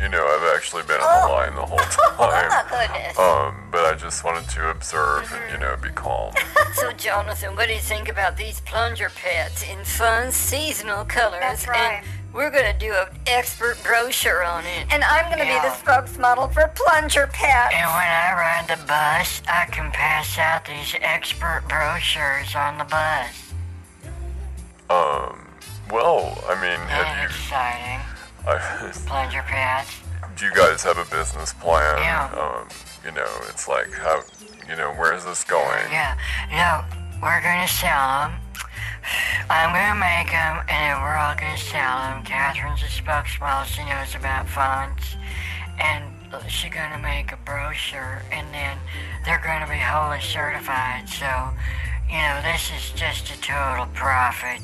You know, I've actually been on the line the whole time. Oh my goodness. Um, but I just wanted to observe and, you know, be calm. So, Jonathan, what do you think about these plunger pets in fun seasonal colors That's right. and We're gonna do an expert brochure on it. And I'm gonna be the spokesmodel for Plunger Pet. And when I ride the bus, I can pass out these expert brochures on the bus. Um, well, I mean, Ain't have you. exciting. I, Plunger pads. do you guys have a business plan? Yeah. Um, you know, it's like, how, you know, where is this going? Yeah. No, we're gonna sell them. I'm gonna make them, and then we're all gonna sell them. Catherine's a spokesmodel. She knows about fonts, and she's gonna make a brochure, and then they're gonna be wholly certified. So, you know, this is just a total profit,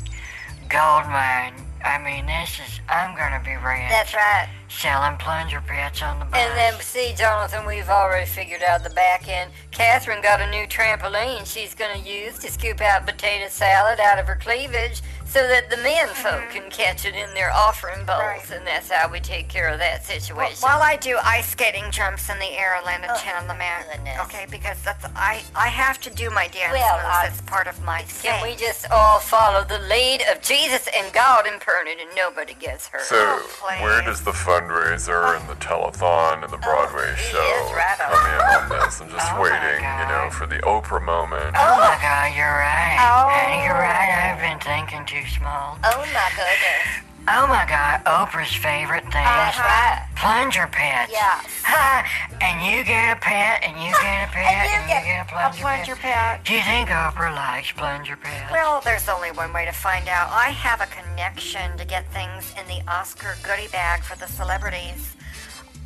gold mine. I mean, this is. I'm gonna be rich. That's right. Selling plunger pets on the bus. And then, see, Jonathan, we've already figured out the back end. Catherine got a new trampoline she's going to use to scoop out potato salad out of her cleavage so that the men folk can catch it in their offering bowls. Right. And that's how we take care of that Well, situation. while I do ice skating jumps in the air, land a ten on the mat. Oh, goodness. Okay, because that's I I have to do my dance Well, moves. I- That's part of my Can we just all follow the lead of Jesus and God and burn it and nobody gets hurt? So, oh, please. where does the fundraiser and the telethon and the oh, Broadway he show is right on. come in on this? I'm just Oh waiting, you know, for the Oprah moment. Oh my God, you're right. Oh. Hey, you're right. I've been thinking too small. Oh my goodness. Oh my God, Oprah's favorite thing That's is right. plunger pets. Yes. Ha! And you get a pet, and you get a pet, you and you get get a A plunger, plunger pet. pet. Do you think Oprah likes plunger pets? Well, there's only one way to find out. I have a connection to get things in the Oscar goodie bag for the celebrities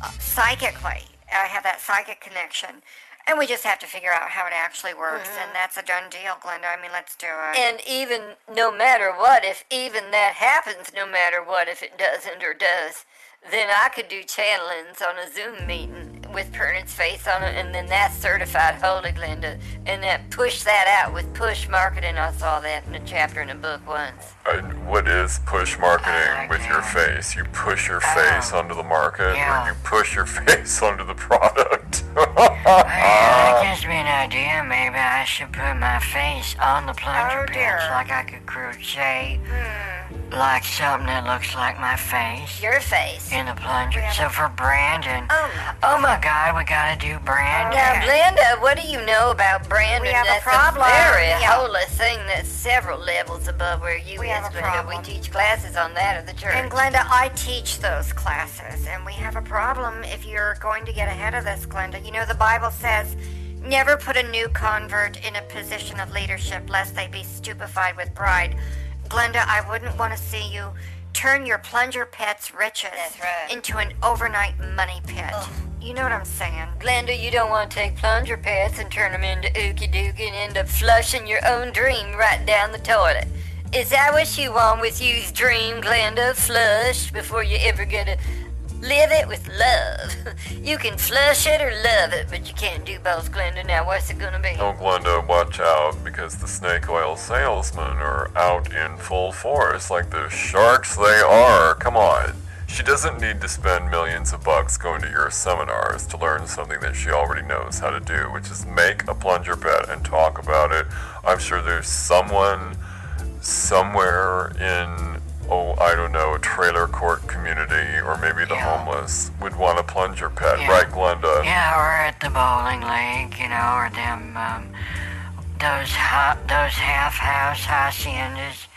uh, psychically. I have that psychic connection. And we just have to figure out how it actually works. And mm-hmm. that's a done deal, Glenda. I mean, let's do it. And even no matter what, if even that happens, no matter what, if it doesn't or does, then I could do channelings on a Zoom meeting with Pernod's face on it, and then that's certified holy, Glenda. And that push that out with push marketing. I saw that in a chapter in a book once. And what is push marketing with your face? You push your face oh. onto the market, Yeah. or you push your face onto the product? Well, that gives me an idea. Maybe I should put my face on the plunger Oh, dear. like I could crochet, hmm. like something that looks like my face Your face. in the plunger. So for Brandon, Oh my. oh my God, we gotta do Brandon. Now, Glenda, what do you know about Brandon? We have a That's problem. very Yeah. holy thing that's several levels above where you We is, have a Glenda. problem. We teach classes on that at the church. And Glenda, I teach those classes, and we have a problem if you're going to get ahead of this, Glenda. You know, the Bible says, never put a new convert in a position of leadership lest they be stupefied with pride. Glenda, I wouldn't want to see you turn your plunger pet's riches right. into an overnight money pit. You know what I'm saying? Glenda, you don't want to take plunger pets and turn them into ookie dookie and end up flushing your own dream right down the toilet. Is that what you want with you's dream, Glenda? Flush before you ever get to live it with love. You can flush it or love it, but you can't do both, Glenda. Now, what's it gonna be? Oh, Glenda, watch out because the snake oil salesmen are out in full force like the sharks they are. Come on. She doesn't need to spend millions of bucks going to your seminars to learn something that she already knows how to do, which is make a plunger pet and talk about it. I'm sure there's someone somewhere in, oh, I don't know, a trailer court community or maybe the Yeah. homeless would want a plunger pet, Yeah. right, Glenda? Yeah, or at the bowling league, you know, or them, um, those ha- those half house haciendas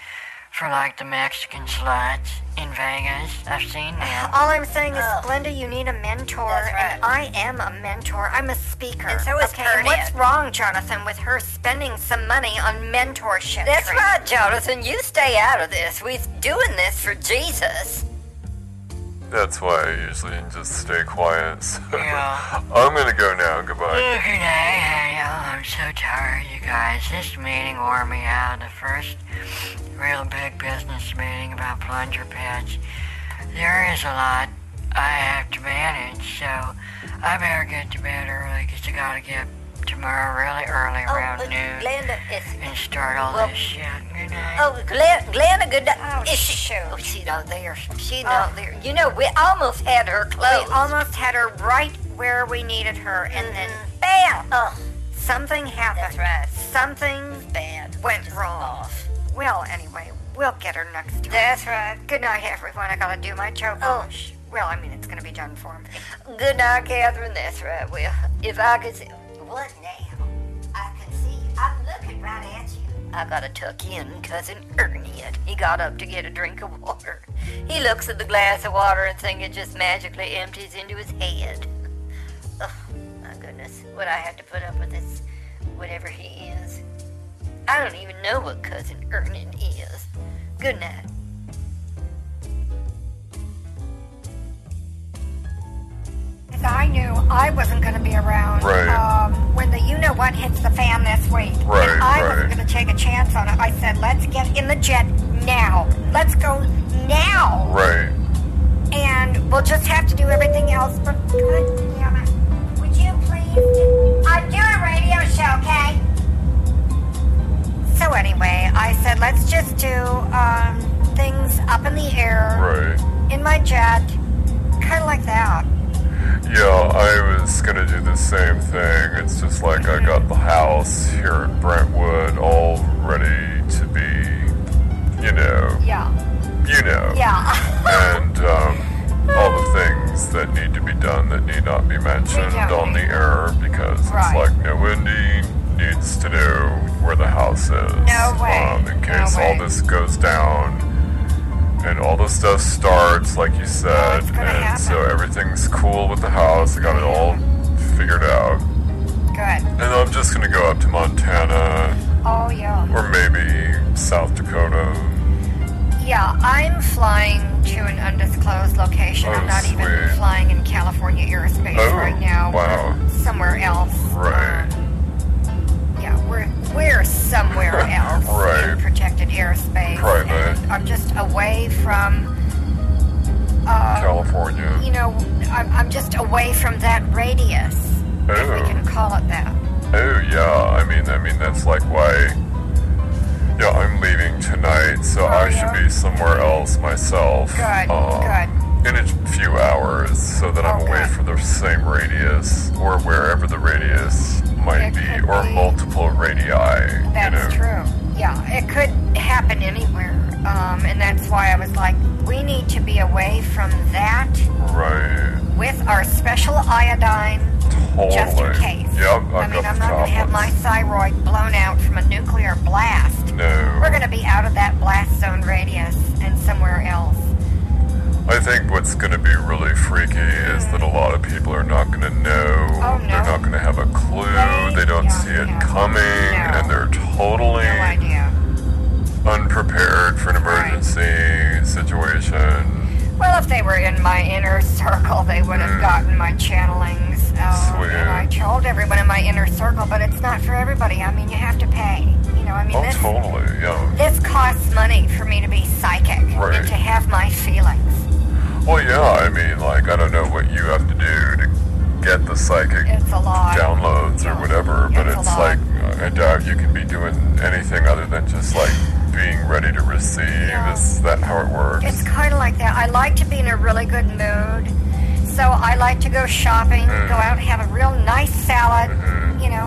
for like the Mexican sluts in Vegas. I've seen them. All I'm saying is, Oh. Glenda, you need a mentor, That's right. and I am a mentor. I'm a speaker. And so is okay, and what's wrong, Jonathan, with her spending some money on mentorship? That's training? right, Jonathan. You stay out of this. We're doing this for Jesus. That's why I usually just stay quiet. So Yeah. I'm gonna go now. Goodbye. Good night. Oh, I'm so tired, you guys. This meeting wore me out. The first real big business meeting about plunger pets. There is a lot I have to manage, so I better get to bed early because I gotta get tomorrow really early around oh, noon Glenda, it's and start all well- this shit. Good night. Oh, Glenn, Glenda, good night. Oh, shoot. oh, she's not there. She's not there. You know, we almost had her We almost had her right where we needed her, and then Mm-hmm. bam! oh, Something happened. that's right. Something Bad. went Just wrong. Off. Well, anyway, we'll get her next time. That's right. Good night, everyone. I gotta do my toe polish. Well, I mean, it's gonna be done for him. Good night, Catherine. That's right. Well, if I could see. What now? I can see. I'm looking right at you. I gotta tuck in Cousin Ernie. He got up to get a drink of water. He looks at the glass of water and thinks it just magically empties into his head. Oh, my goodness. What I have to put up with this, whatever he is? I don't even know what Cousin Ernie is. Good night. I knew I wasn't gonna be around Right. um, when the you know what hits the fan this week. Right, and I right. wasn't gonna take a chance on it. I said, let's get in the jet now. Let's go now. Right. and we'll just have to do everything else. But God damn it. Would you please? I'm doing a radio show, okay? So anyway, I said let's just do um, things up in the air Right. in my jet, kind of like that. Yeah, I was gonna do the same thing. It's just like I got the house here in Brentwood all ready to be, you know, Yeah, you know. yeah. and um, all the things that need to be done that need not be mentioned on the air because it's like no Wendy needs to know where the house is. No way. Um, in No case all this goes down and all the stuff starts, like you said, and so everything's cool with the house. I got it all figured out. Good. And I'm just gonna go up to Montana Oh yeah. or maybe South Dakota. Yeah, I'm flying to an undisclosed location. Oh, I'm not even flying in California airspace Oh, right now. wow. Somewhere else. Right. Um, we're somewhere else Right. in protected airspace. Private. And I'm just away from. Uh, California. you know, I'm, I'm just away from that radius, if we Oh. can call it that. Oh yeah, I mean, I mean that's like why. Yeah, I'm leaving tonight, so I Oh, yeah? should be somewhere else myself. Good, um, good. In a few hours, so that I'm Oh, away good. for the same radius, or wherever the radius might be, or be- multiple radii. That's you know. true. Yeah, it could happen anywhere. Um, and that's why I was like, we need to be away from that Right. with our special iodine Totally. just in case. Yep. I've I mean, I'm not going to have my thyroid blown out from a nuclear blast. No. We're going to be out of that blast zone radius and somewhere else. I think what's going to be really freaky is that a lot of people are not going to know. Oh, no. They're not going to have a clue. They They don't see it coming, and they're totally No idea. unprepared for an Right. emergency situation. Well, if they were in my inner circle, they would have gotten my channelings. Mm. Sweet. And I told everyone in my inner circle, but it's not for everybody. I mean, you have to pay. You know, I mean, Oh, this, totally. Yeah. this costs money for me to be psychic Right. and to have my feelings. Well, yeah. I mean, like, I don't know what you have to do to get the psychic It's a lot. downloads or whatever, but It's like I doubt you can be doing anything other than just like being ready to receive. Yeah. Is that how it works? It's kind of like that. I like to be in a really good mood. So I like to go shopping, Mm. go out and have a real nice salad, you know,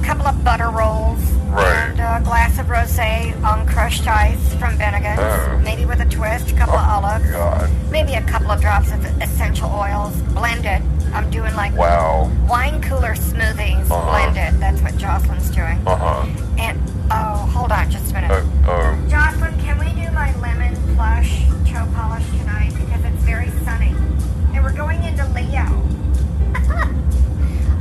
a couple of butter rolls, Mm-hmm. Right. and a glass of rosé on crushed ice from Bennigan's, Oh. maybe with a twist, a couple of olives, God. maybe a couple of drops of essential oils, blended. I'm doing like Wow. wine cooler smoothies, Uh-huh. blended. That's what Jocelyn's doing. Uh huh. And oh, hold on, just a minute. Uh, oh. Jocelyn, can we do my lemon plush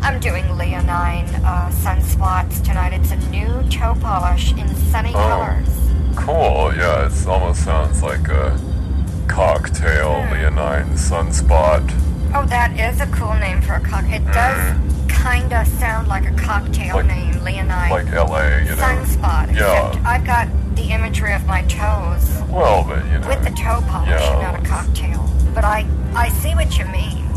I'm doing Leonine uh, sunspots tonight. It's a new toe polish in sunny Oh. colors. Cool. Yeah, it almost sounds like a cocktail Hmm. leonine sunspot. Oh, that is a cool name for a cocktail. It does kind of sound like a cocktail Like- name, Leonine. Like LA, you know. Sunspot. Yeah. I've got the imagery of my toes Well, but you know. with the toe polish, Yeah. not a cocktail. But I, I see what you mean.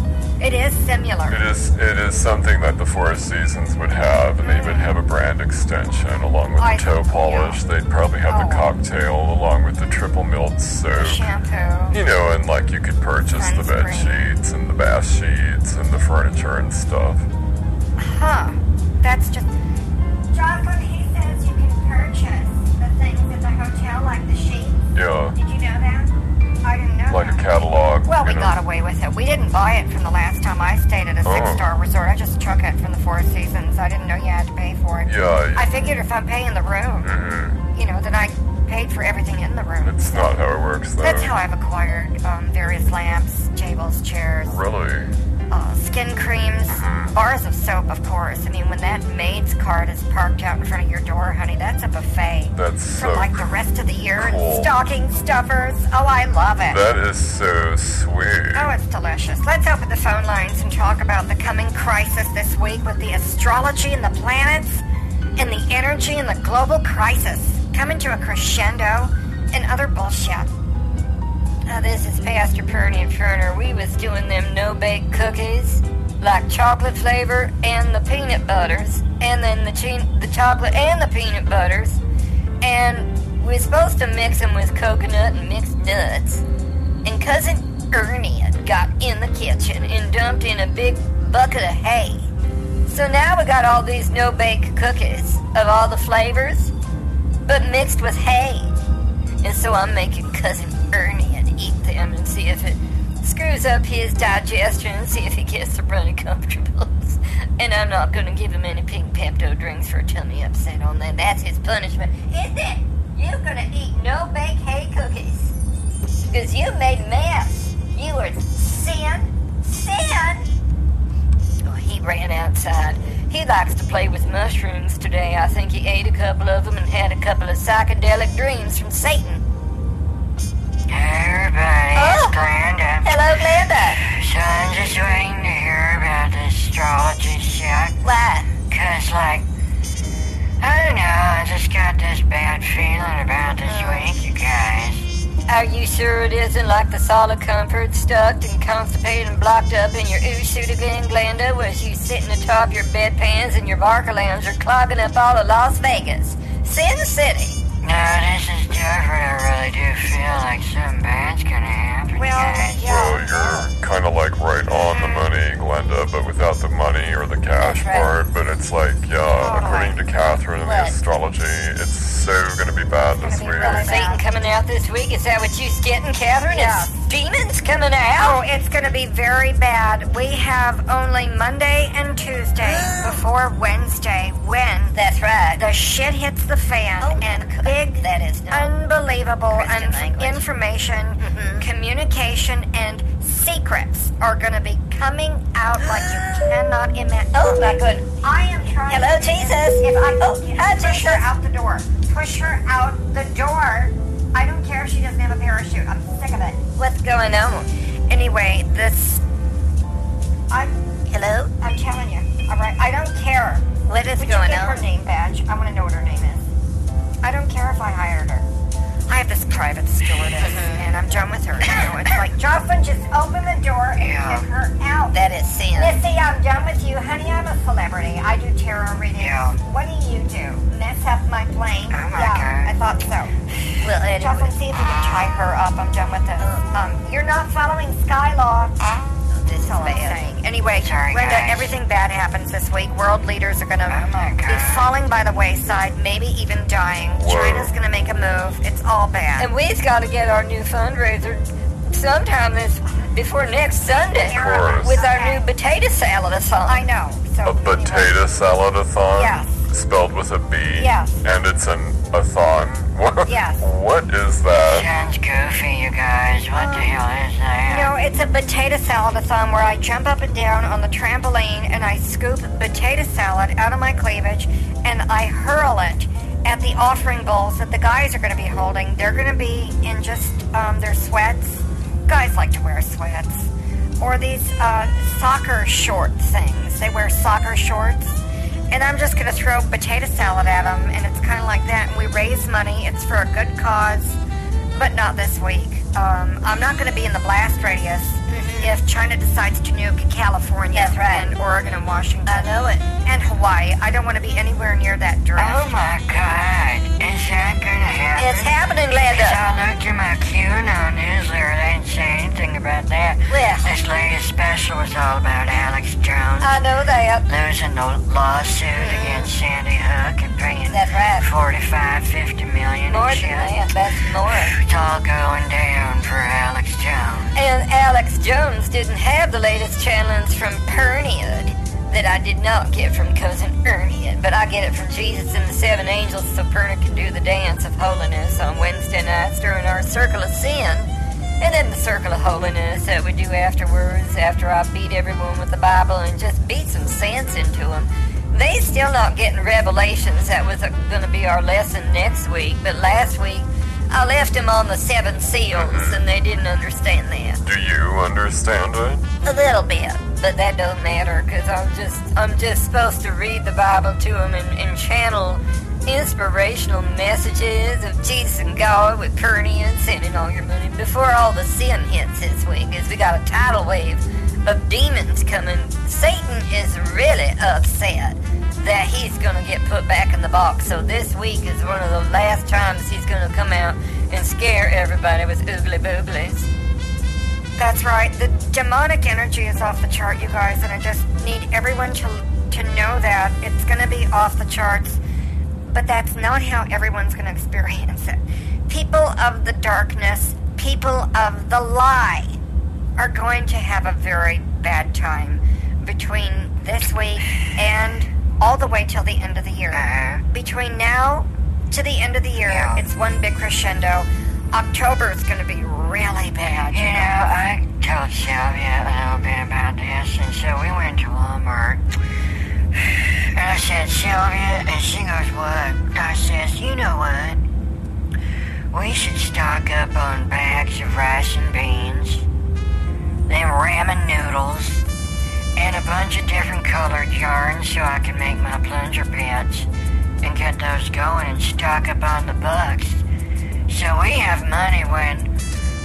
It is similar. It is it is something that the Four Seasons would have, and they would have a brand extension along with I- the toe polish. yeah. They'd probably have the Oh. cocktail along with the triple milled soap. Shampoo. You know, and like you could purchase the bed sheets and the bath sheets and the furniture and stuff. Huh. That's just. Jocelyn, he says you can purchase the things at the hotel, like the sheets. Yeah, like a catalog. Well, we know. got away with it. We didn't buy it from the last time I stayed at a Oh. six-star resort. I just took it from the Four Seasons. I didn't know you had to pay for it. Yeah, I figured if I'm paying the room, mhm. you know, then I paid for everything in the room. it's not how it works though. That's how I've acquired um, various lamps, tables, chairs, Really? Uh, skin creams, bars of soap, of course. I mean, when that maid's cart is parked out in front of your door, honey, that's a buffet. That's For like the rest of the year, cool. stocking stuffers. Oh, I love it. That is so sweet. Oh, it's delicious. Let's open the phone lines and talk about the coming crisis this week with the astrology and the planets and the energy and the global crisis coming to a crescendo and other bullshit. Uh, this is Pastor Purdy and Ferner. We was doing them no-bake cookies, like chocolate flavor and the peanut butters, and then the che- the chocolate and the peanut butters, and we're supposed to mix them with coconut and mixed nuts. And cousin Ernie got in the kitchen and dumped in a big bucket of hay. So now we got all these no-bake cookies of all the flavors, but mixed with hay. And so I'm making cousin Ernie and and see if it screws up his digestion and see if he gets the runny comfortables. And I'm not gonna give him any pink Pepto drinks for a tummy upset on that. That's his punishment. Is it? You're gonna eat no bake hay cookies. Because you made mess. You were sin. Sin? Oh, he ran outside. He likes to play with mushrooms today. I think he ate a couple of them and had a couple of psychedelic dreams from Satan. Everybody, Oh. Glenda. Hello, Glenda. So I'm just waiting to hear about the astrology shit. Why? Cause, like, I don't know, I just got this bad feeling about this Oh. week, you guys. Are you sure it isn't like the solid comfort stuck and constipated and blocked up in your ooze suit again, Glenda? Was you sitting atop your bedpans and your Barcalounger are clogging up all of Las Vegas? Sin City. No, this is different. I really do feel like something bad's gonna happen, Well, guys. yeah. Well, you're kind of like right on the money, Glenda, but without the money or the cash right. part. But it's like, yeah, Totally. according to Catherine and the astrology, it's so going to be bad this be week. really bad. Satan coming out this week? Is that what you're getting, Catherine? Yeah. It's demons coming out. Oh, it's going to be very bad. We have only Monday and Tuesday before Wednesday when That's right. the shit hits the fan Oh, and God. Big, That is unbelievable Christian inf- language. information, Mhm. communication, and secrets are going to be coming out like you cannot imagine. Oh, my good. I am trying. Hello, Jesus. If I Oh, hi, push her out the door, push her out the door. I don't care if she doesn't have a parachute. I'm sick of it. What's going on? Anyway, this. I. Hello? I'm telling you. All right. I don't care. What is Would going you get on? her name badge? I want to know what her name is. I don't care if I hired her. I have this private stewardess, and I'm done with her. You know, it's like Jocelyn, just open the door and Yeah. kick her out. That is sin. Missy, I'm done with you, honey. I'm a celebrity. I do tarot readings. Yeah. What do you do? Mess up my plane? Oh my yeah, God. I thought so. Well, Jocelyn, anyway. see if you can tie her up. I'm done with this. Um, you're not following Sky Law. This is all I'm saying. Anyway, Sorry, Brenda, guys. everything bad happens this week. World leaders are going to Oh be falling by the wayside, maybe even dying. Whoa. China's going to make a move. It's all bad. And we've got to get our new fundraiser sometime this before next Sunday Of course. with our new potato salad I know. So A anyway. potato salad-a-thon? Yes. Spelled with a B? Yes. And it's an a-thon? What? Yes. What is that? Sounds goofy, you guys. What the hell is that? No, it's a potato salad-a-thon where I jump up and down on the trampoline and I scoop potato salad out of my cleavage and I hurl it at the offering bowls that the guys are going to be holding. They're going to be in just um, their sweats. Guys like to wear sweats. Or these uh, soccer short things. They wear soccer shorts. And I'm just going to throw potato salad at them, and it's kind of like that. And we raise money. It's for a good cause, but not this week. Um, I'm not going to be in the blast radius if China decides to nuke California right. and Oregon and Washington I know it. and Hawaii. I don't want to be anywhere near that drift. Oh my god. Is that gonna happen? It's happening, Glenda. I looked at my QAnon newsletter. They didn't say anything about that. Well. This latest special was all about Alex Jones I know that. losing the lawsuit mm-hmm. against Sandy Hook and paying That's right. 45, 50 million More than that. That's more. It's all going down for Alex Jones. And Alex Jones didn't have the latest challenge from Perniad that I did not get from cousin Erniad, but I get it from Jesus and the seven angels so Perna can do the dance of holiness on Wednesday nights during our circle of sin. And then the circle of holiness that we do afterwards, after I beat everyone with the Bible and just beat some sense into them. They still not getting revelations. That was going to be our lesson next week, but last week I left him on the seven seals, mm-hmm. and they didn't understand that. Do you understand it? A little bit, but that don't matter because I'm just I'm just supposed to read the Bible to him and, and channel inspirational messages of Jesus and God with Kearney and sending all your money before all the sin hits this week. Is we got a tidal wave of demons coming. Satan is really upset that he's going to get put back in the box. So this week is one of the last times he's going to come out and scare everybody with oogly booglies. That's right. The demonic energy is off the chart, you guys, and I just need everyone to to know that it's going to be off the charts. But that's not how everyone's going to experience it. People of the darkness, people of the lie, are going to have a very bad time between this week and all the way till the end of the year. Uh-huh. Between now to the end of the year, Yeah. it's one big crescendo. October is going to be really bad. You know, I told Sylvia a little bit about this, and so we went to Walmart. And I said, Sylvia, and she goes, what? I says, you know what? We should stock up on bags of rice and beans, then ramen noodles, and a bunch of different colored yarns so I can make my plunger pets and get those going and stock up on the bucks. So we have money when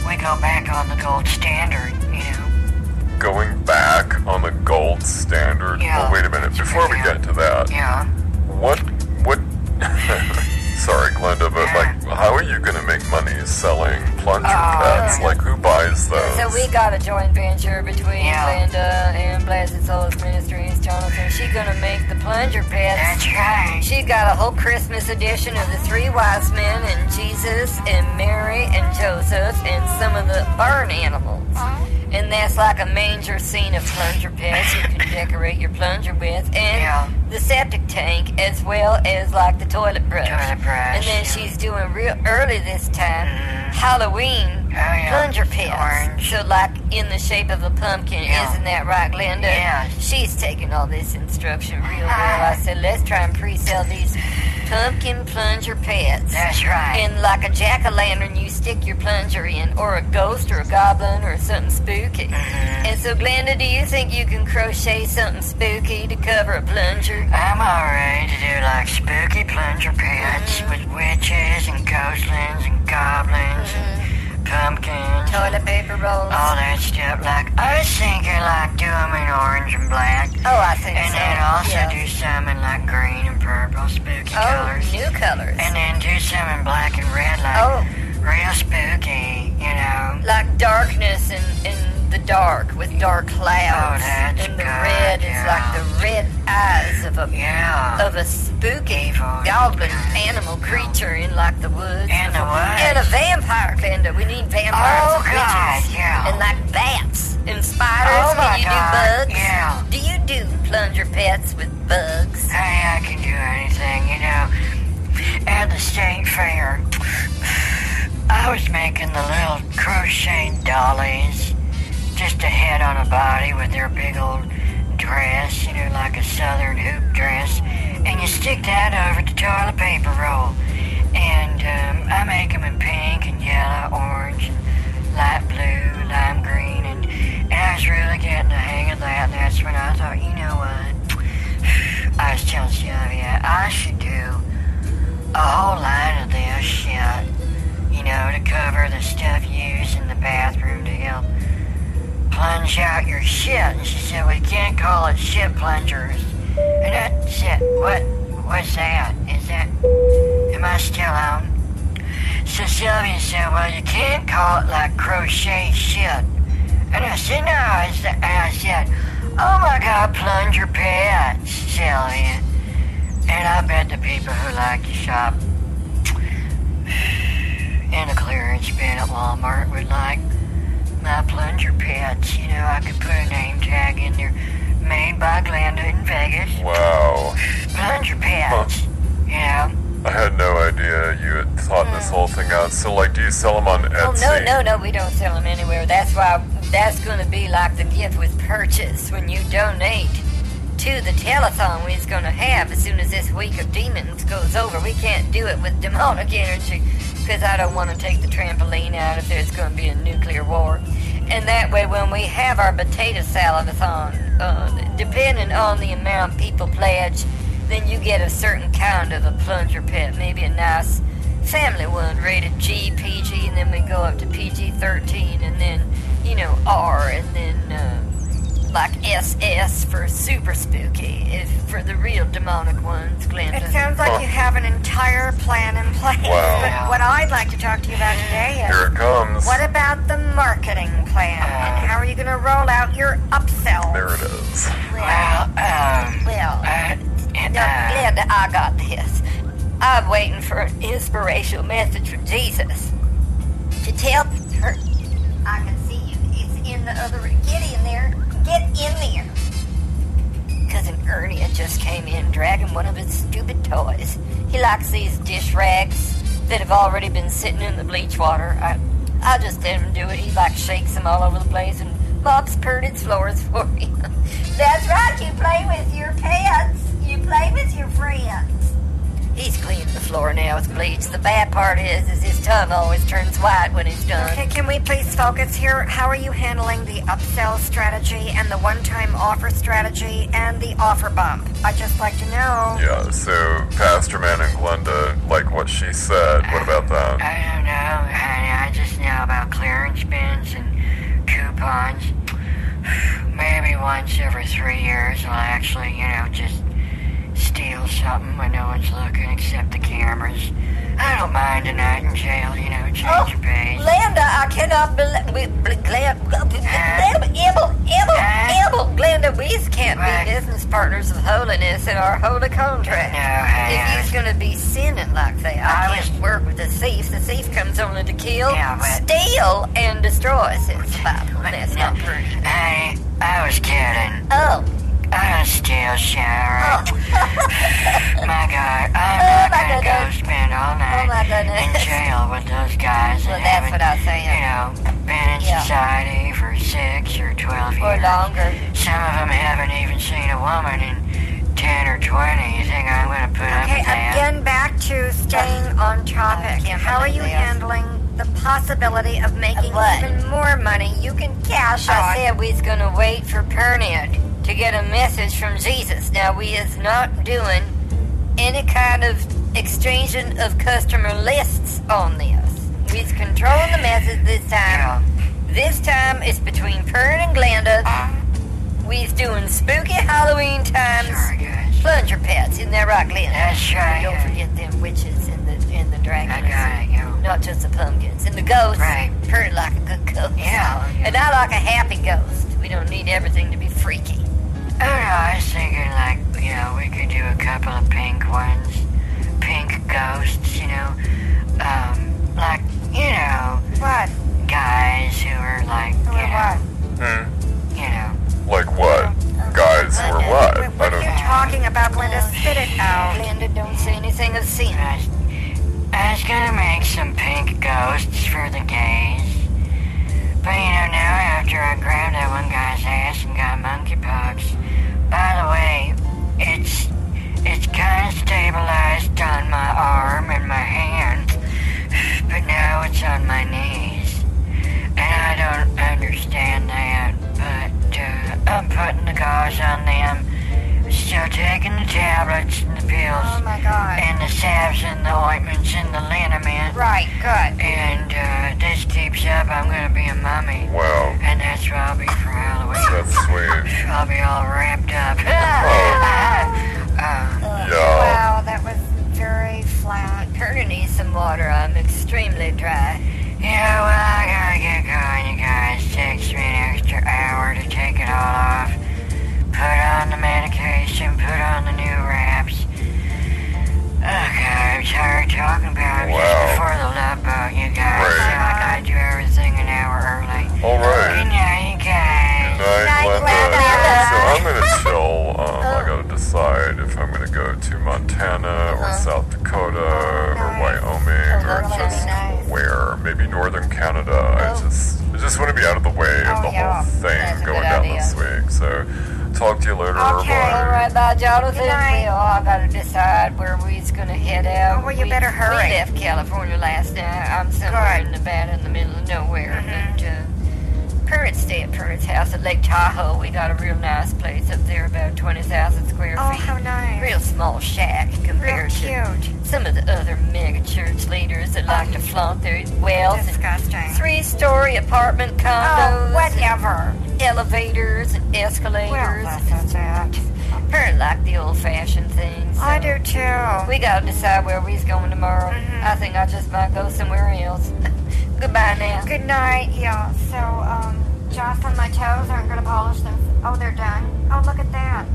we go back on the gold standard, you know. Going back on the gold standard. Oh, yeah. Well, wait a minute. Before we get to that, Yeah. what what? Sorry, Glenda, but like, how are you gonna make money selling plunger ah. Oh, pets? Like, who buys those? So we got a joint venture between Yeah. Glenda and Blessed Souls Ministries. Jonathan, she gonna make the plunger pets. That's right. She's got a whole Christmas edition of the three wise men and Jesus and Mary and Joseph and some of the barn animals. And that's like a manger scene of plunger pets you can decorate your plunger with. And Yeah. the septic tank as well as like the toilet brush. Toilet brush, And then yeah. she's doing real early this time mm-hmm. Halloween Oh, yeah. plunger pets. Orange. So like in the shape of a pumpkin. Isn't that right, Glenda? Yeah. She's taking all this instruction real well. Ah. I said, let's try and pre-sell these pumpkin plunger pets. That's right. And like a jack-o'-lantern, you stick your plunger in, or a ghost, or a goblin, or something spooky. Mm-hmm. And so, Glenda, do you think you can crochet something spooky to cover a plunger? I'm all ready to do like spooky plunger pets with witches and ghostlings and goblins and pumpkins. Toilet paper rolls. All that stuff. Like, I was thinking like do them in orange and black. Oh, I think And so. then also yeah. do some in like green and purple, spooky Oh, colors. new colors. And then do some in black and red, like Oh. Real spooky, you know. like darkness in, in the dark with dark clouds. Oh, that's and the good, red is like the red eyes of a Yeah. of a spooky Evil. goblin animal creature in like the woods. In the woods. And a vampire, Glenda. We need vampires Oh, and witches. God, yeah. And like bats and spiders. Oh, Can you God, do bugs? yeah. Do you do plunger pets with bugs? Hey, I can do anything, you know. At the state fair, I was making the little crocheted dollies, just a head on a body with their big old dress, you know, like a southern hoop dress, and you stick that over the toilet paper roll. And um, I make them in pink and yellow, orange, and light blue, lime green, and, and I was really getting the hang of that. And that's when I thought, you know what? I was telling Sylvia I should do a whole line of this shit, you know, to cover the stuff used in the bathroom to help plunge out your shit. And she said, we can't call it shit plungers. And I said, what? What's that? Is that. Am I still on? So Sylvia said, well, you can't call it like crochet shit. And I said, no. I said, oh my god, plunger pets, Sylvia. And I bet the people who like to shop in a clearance bin at Walmart would like my plunger pets. You know, I could put a name tag in there. Made by Glenda in Vegas. Wow. Plunger pets. You know? I had no idea you had thought this whole thing out. So, like, do you sell them on Etsy? Oh no, no, no, we don't sell them anywhere. That's why that's going to be like the gift with purchase when you donate to the telethon we're going to have as soon as this week of demons goes over. We can't do it with demonic energy because I don't want to take the trampoline out if there's going to be a nuclear war. And that way, when we have our potato salad-a-thon, uh, depending on the amount people pledge, then you get a certain kind of a plunger pet, maybe a nice family one rated G, PG, and then we go up to PG 13, and then, you know, R, and then uh, like SS for super spooky, if for the real demonic ones, Glenda. It sounds like Huh. you have an entire plan in place. Wow. But what I'd like to talk to you about today is Here it comes. what about the marketing plan? and how are you going to roll out your upsell? There it is. Well, um, well, uh, it, now, uh, Glenda, I got this. I'm waiting for an inspirational message from Jesus to tell her. I can see you. It's in the other. Get in there. Get in there. Cousin Ernie just came in dragging one of his stupid toys. He likes these dish rags that have already been sitting in the bleach water. I, I just let him do it. He like shakes them all over the place and mops purted floors for me. That's right. You play with your pets. You play with your friends. He's cleaning the floor now. It's bleached. The bad part is, is his tongue always turns white when he's done. Okay, can we please focus here? How are you handling the upsell strategy and the one-time offer strategy and the offer bump? I'd just like to know. Yeah, so Pastor Man and Glenda, like what she said. What about that? I don't know, honey. I just know about clearance bins and coupons. Maybe once every three years I'll actually, you know, just steal something when no one's looking except the cameras. I don't mind a night in jail, you know, change Oh, your pace. Glenda, I cannot believe. Glenda, Glenda, Emil, Emil, Emil, Glenda, we can't What? be business partners of holiness in our holy contract. No, If he's going to be sinning like that, I I can't was- work with the thief. The thief comes only to kill, Yeah, but- steal, and destroy. Says the Bible. That's not pretty. Honey, I was kidding. Oh, I was still oh, My God, I'm Oh, not gonna go spend all oh, night my goodness. in jail with those guys well, that that's haven't, what I was saying. you know, been in Yeah. society for six or twelve Or years. longer. Some of them haven't even seen a woman in ten or twenty. You think I'm gonna put up with that? Okay, again, back to staying uh, on topic. How are you this. handling the possibility of making even more money you can cash I oh, out? said we was gonna wait for Pernod to get a message from Jesus. Now we is not doing any kind of exchanging of customer lists on this. We's controlling the message this time. This time it's between Pern and Glenda. We's doing spooky Halloween times. Guys. Plunger pets, isn't that right, Glenda? That's right. Don't forget them witches and the and the dragons. I got it. Not just the pumpkins. And the ghosts. Right. Pern like a good ghost. Yeah. And I like a happy ghost. We don't need everything to be freaky. I don't know, I was thinking like, you know, we could do a couple of pink ones. Pink ghosts, you know. Um, like, you know, What? guys who are like, you Or know, what? Hmm. you know. Like what? Guys or what? What, what are you talking about, Linda? Spit it out. Linda, don't say anything obscene. I was, I was gonna make some pink ghosts for the gays. But you know, now after I grabbed that one guy's ass and got monkeypox, by the way, it's it's kind of stabilized on my arm and my hand, but now it's on my knees. And I don't understand that, but uh, I'm putting the gauze on them, Still taking the tablets and the pills. Oh my god. And the salves and the ointments and the liniment. Right, good. And uh, this keeps up, I'm gonna be a mummy. Wow. And that's where I'll be for Halloween. That's sweet. I'll be all wrapped up. Oh. uh. Wow, that was very flat. You're gonna need some water. I'm extremely dry. Yeah, well, I gotta get going, you guys. Takes me an extra hour to take it all off. Put on the medication, put on the new wraps. Oh God, I'm tired talking about it. Just before the love boat, you guys. Right. So I gotta do everything an hour early. All right. Good night, guys. Night, Night, Glenda. Glenda. So I'm gonna chill. Um, I gotta decide if I'm gonna go to Montana or South Dakota or nice. Wyoming Oh, or that's just nice. where. Maybe northern Canada. I just I just want to be out of the way of Oh, the yeah. whole thing going down idea. this week. So talk to you later. Okay. Bye. All right, bye, Jonathan. Good night. We all gotta decide where we's gonna head out. Oh, well, you We- better hurry. We left California last night. I'm somewhere Good. in Nevada in the middle of nowhere. Mhm. But, uh, Pruitt's stay at Pruitt's house at Lake Tahoe. We got a real nice place up there, about 20,000 square Oh, feet. how nice. Real small shack Real compared to cute. some of the other mega church leaders that like to flaunt their wealth. Disgusting. Three-story apartment condos. Oh, whatever. elevators, and escalators. Well, that's that. Apparently like the old-fashioned things. I do too. We gotta decide where we's going tomorrow. Mhm. I think I just might go somewhere else. Goodbye now. Good night. Yeah. So, um, Jocelyn, my toes aren't gonna polish them. Oh, they're done. Oh, look at that.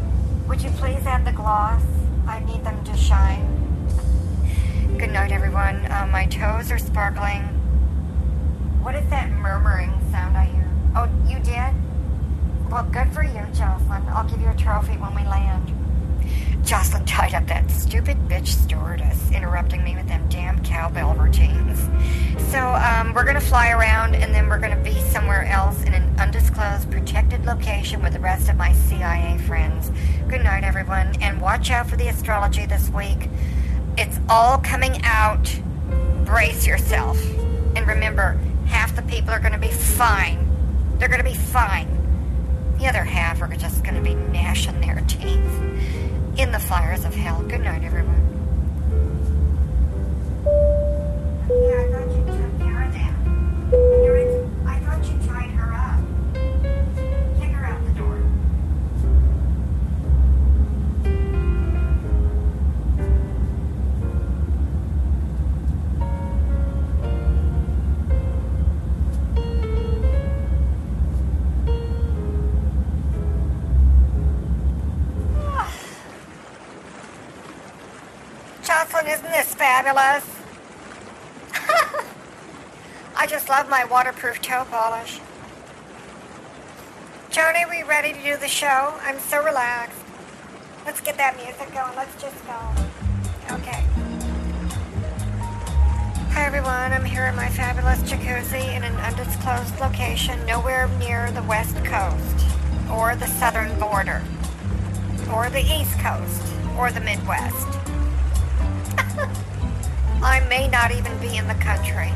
Would you please add the gloss? I need them to shine. Good night, everyone. Uh, my toes are sparkling. What is that murmuring sound I hear? Oh, you did? Well, good for you, Jocelyn. I'll give you a trophy when we land. Jocelyn tied up that stupid bitch stewardess, interrupting me with them damn cowbell routines. So, um, we're gonna fly around and then we're gonna be somewhere else in an undisclosed, protected location with the rest of my CIA friends. Good night, everyone, and watch out for the astrology this week. It's all coming out. Brace yourself. And remember, half the people are gonna be fine. They're gonna be fine. The other half are just gonna be gnashing their teeth in the fires of hell. Good night, everyone. Yeah, I thought you took care of that. I thought you tied Fabulous? I just love my waterproof toe polish. Joni, we ready to do the show? I'm so relaxed. Let's get that music going. Let's just go. Okay. Hi everyone, I'm here in my fabulous jacuzzi in an undisclosed location nowhere near the west coast, or the southern border, or the east coast, or the midwest. I may not even be in the country.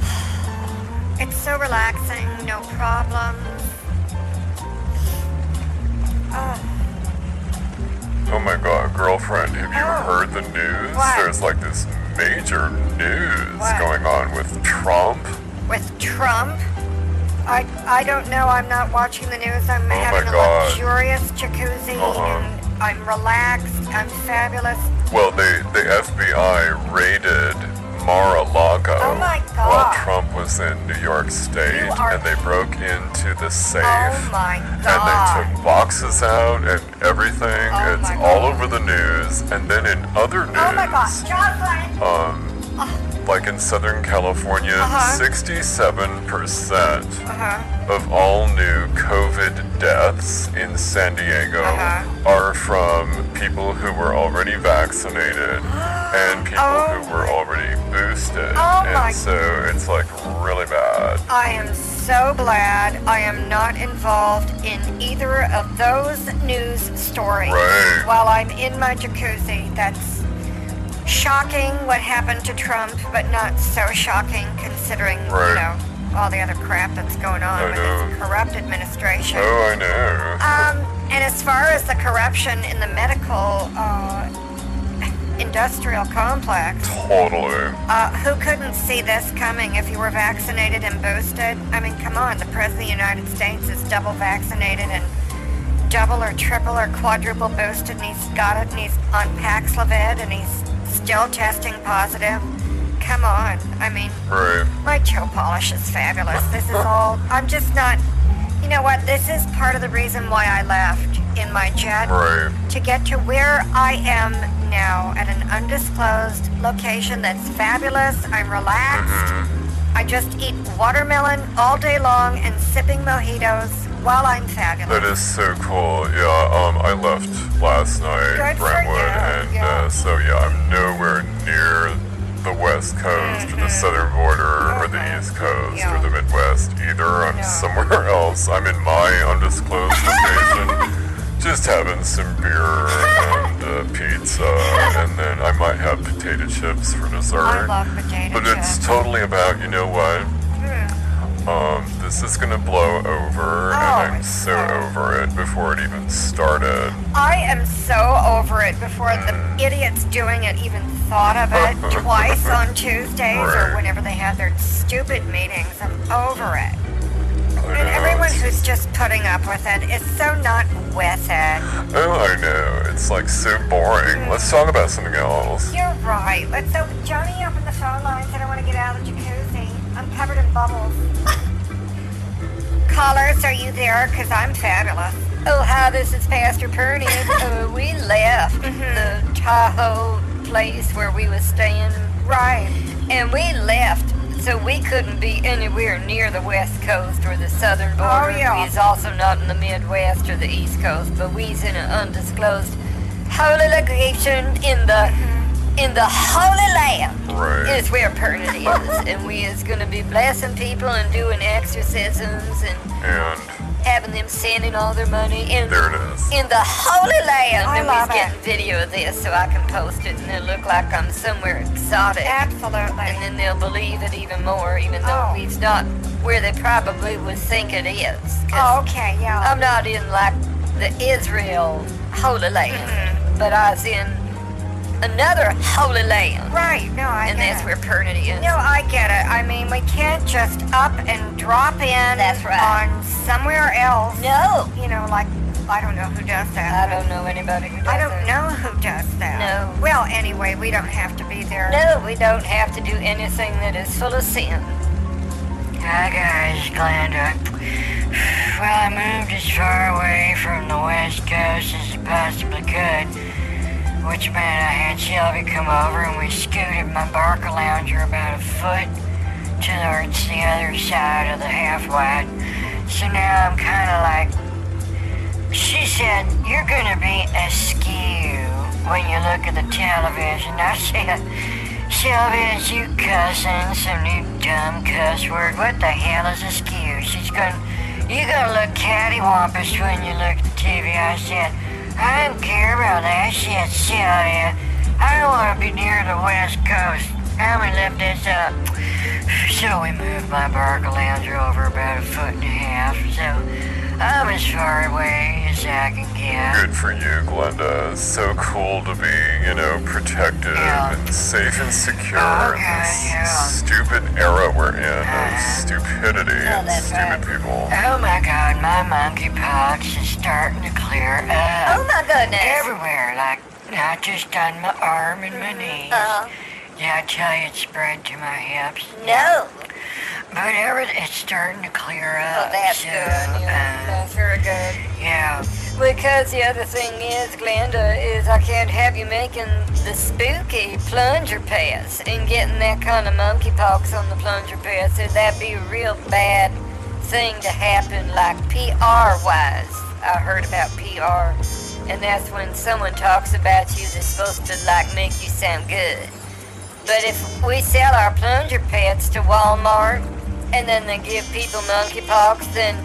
It's so relaxing, no problems. Oh, Oh my god, girlfriend, have you Oh. heard the news? What? There's like this major news What? going on with Trump. with Trump? I, I don't know. I'm not watching the news. I'm Oh my having a God. luxurious jacuzzi Uh-huh. and I'm relaxed. I'm fabulous. Well, they, the FBI raided Mar-a-Lago Oh while Trump was in New York State, and they broke into the safe. Oh my And they took boxes out and everything. Oh it's all over the news. And then in other news, Oh my god. Jocelyn! um, like in Southern California, Uh-huh. 67% Uh-huh. of all new COVID deaths in San Diego Uh-huh. are from people who were already vaccinated and people Oh who were already boosted. Oh and my- so it's like really bad. I am so glad I am not involved in either of those news stories Right. while I'm in my jacuzzi. That's shocking what happened to Trump, but not so shocking considering, you know, all the other crap that's going on I with know. this corrupt administration. Oh, I know. Um, and as far as the corruption in the medical uh, industrial complex, totally. uh, who couldn't see this coming if you were vaccinated and boosted? I mean, come on, the President of the United States is double vaccinated and double or triple or quadruple boosted, and he's got it, and he's on Paxlovid, and he's still testing positive. Come on, I mean, Right. my toe polish is fabulous. This is all. I'm just not. You know what? This is part of the reason why I left in my jet Right. to get to where I am now at an undisclosed location that's fabulous. I'm relaxed. Mm-hmm. I just eat watermelon all day long and sipping mojitos while I'm fabulous. That is so cool. Yeah, um, I left last night, Good Brentwood, and yeah. uh, so yeah, I'm nowhere near the West Coast or the Southern border or the. East Coast Yeah. or the Midwest either. I'm No. somewhere else. I'm in my undisclosed location, just having some beer and uh, pizza, and then I might have potato chips for dessert. I love potato But chips. it's totally about, you know what? Hmm. Um, this is gonna blow over, Oh, and I'm so so- over it before it even started. I am so over it before the idiots doing it even thought of it twice on Tuesdays Right. or whenever they had their stupid meetings. I'm over it. I And know, everyone it's- who's just putting up with it is so not with it. Oh, I know. It's like so boring. Let's talk about something else. You're right. Let's open. Johnny, open the phone lines. I don't want to get out of jacuzzi. I'm covered in bubbles. Callers, are you there? Because I'm fabulous. Oh, hi, this is Pastor Purdy. uh, we left the Tahoe place where we was staying, Right. and we left so we couldn't be anywhere near the West Coast or the Southern border. Oh, yeah. We's also not in the Midwest or the East Coast, but we's in an undisclosed holy location in the in the Holy Land. Right. Is where Pernity is, and we is gonna be blessing people and doing exorcisms and And having them sending all their money in there it is. in the Holy Land. I and love we's it. getting video of this so I can post it and it'll look like I'm somewhere exotic. Absolutely. And then they'll believe it even more, even though Oh. we's not where they probably would think it is. Oh, okay. Yeah. I'm not in like the Israel Holy Land, Mm-hmm. but I was in another Holy Land. right. No, I and that's it. where Pernity is. No, I get it. I mean, we can't just up and drop in That's right. on somewhere else. No. You know, like, I don't know who does that. I don't know anybody who does that. I don't it. know who does that. No. Well, anyway, we don't have to be there. No, we don't have to do anything that is full of sin. Hi guys, Glenda. Well, I moved as far away from the west coast as I possibly could, which meant I had Shelby come over and we scooted my Barcalounger about a foot towards the other side of the half wide. So now I'm kind of like. She said, You're gonna be askew when you look at the television. I said, Shelby, is you cussing some new dumb cuss word? What the hell is askew? She's going, you're gonna look cattywampus when you look at the TV. I said, I don't care about that shit, Shelby. I don't want to be near the West Coast. I'm gonna lift this uh, up. So we moved my Barker over about a foot and a half. So I'm as far away as I can get. Good for you, Glenda. It's so cool to be, you know, protected Yeah. and safe and secure in this yeah. stupid era we're in of Uh-huh. stupidity and stupid right. people. Oh my god, my monkey monkeypox is starting to clear up. Oh my goodness. Everywhere, like not just on my arm and my knees. Uh, Yeah, I tell you, it spread to my hips. no. But every, it's starting to clear Oh, up. that's so, good. Yeah, uh, that's very good. yeah. Because the other thing is, Glenda, is I can't have you making the spooky plunger pass and getting that kind of monkeypox on the plunger pass. So that'd be a real bad thing to happen, like PR wise. I heard about PR, and that's when someone talks about you that's supposed to like make you sound good. But if we sell our plunger pads to Walmart and then they give people monkeypox, then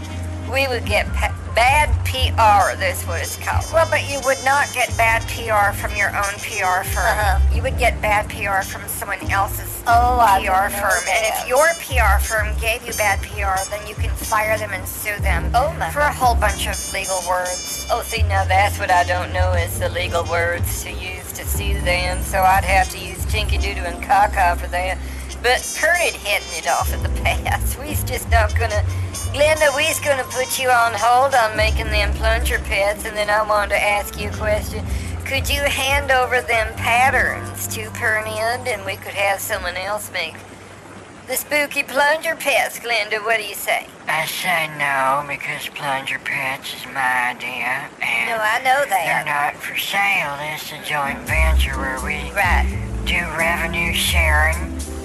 we would get bad PR. That's what it's called. Well, but you would not get bad PR from your own PR firm. Uh-huh. You would get bad PR from someone else's Oh, PR firm. And if your PR firm gave you bad PR, then you can fire them and sue them Oh, my. for a whole bunch of legal words. Oh, see, now that's what I don't know is the legal words to use to sue them. So I'd have to use Tinky Doodoo and Caca for that. But Pernod hitting it off at the pass. We's just not gonna. Glenda, we's gonna put you on hold on making them plunger pets, and then I wanted to ask you a question. Could you hand over them patterns to Pernod, and we could have someone else make the spooky plunger pets, Glenda. What do you say? I say no because Plunger Pets is my idea, and No, I know that. they're not for sale. This is a joint venture where we Right. Do revenue sharing.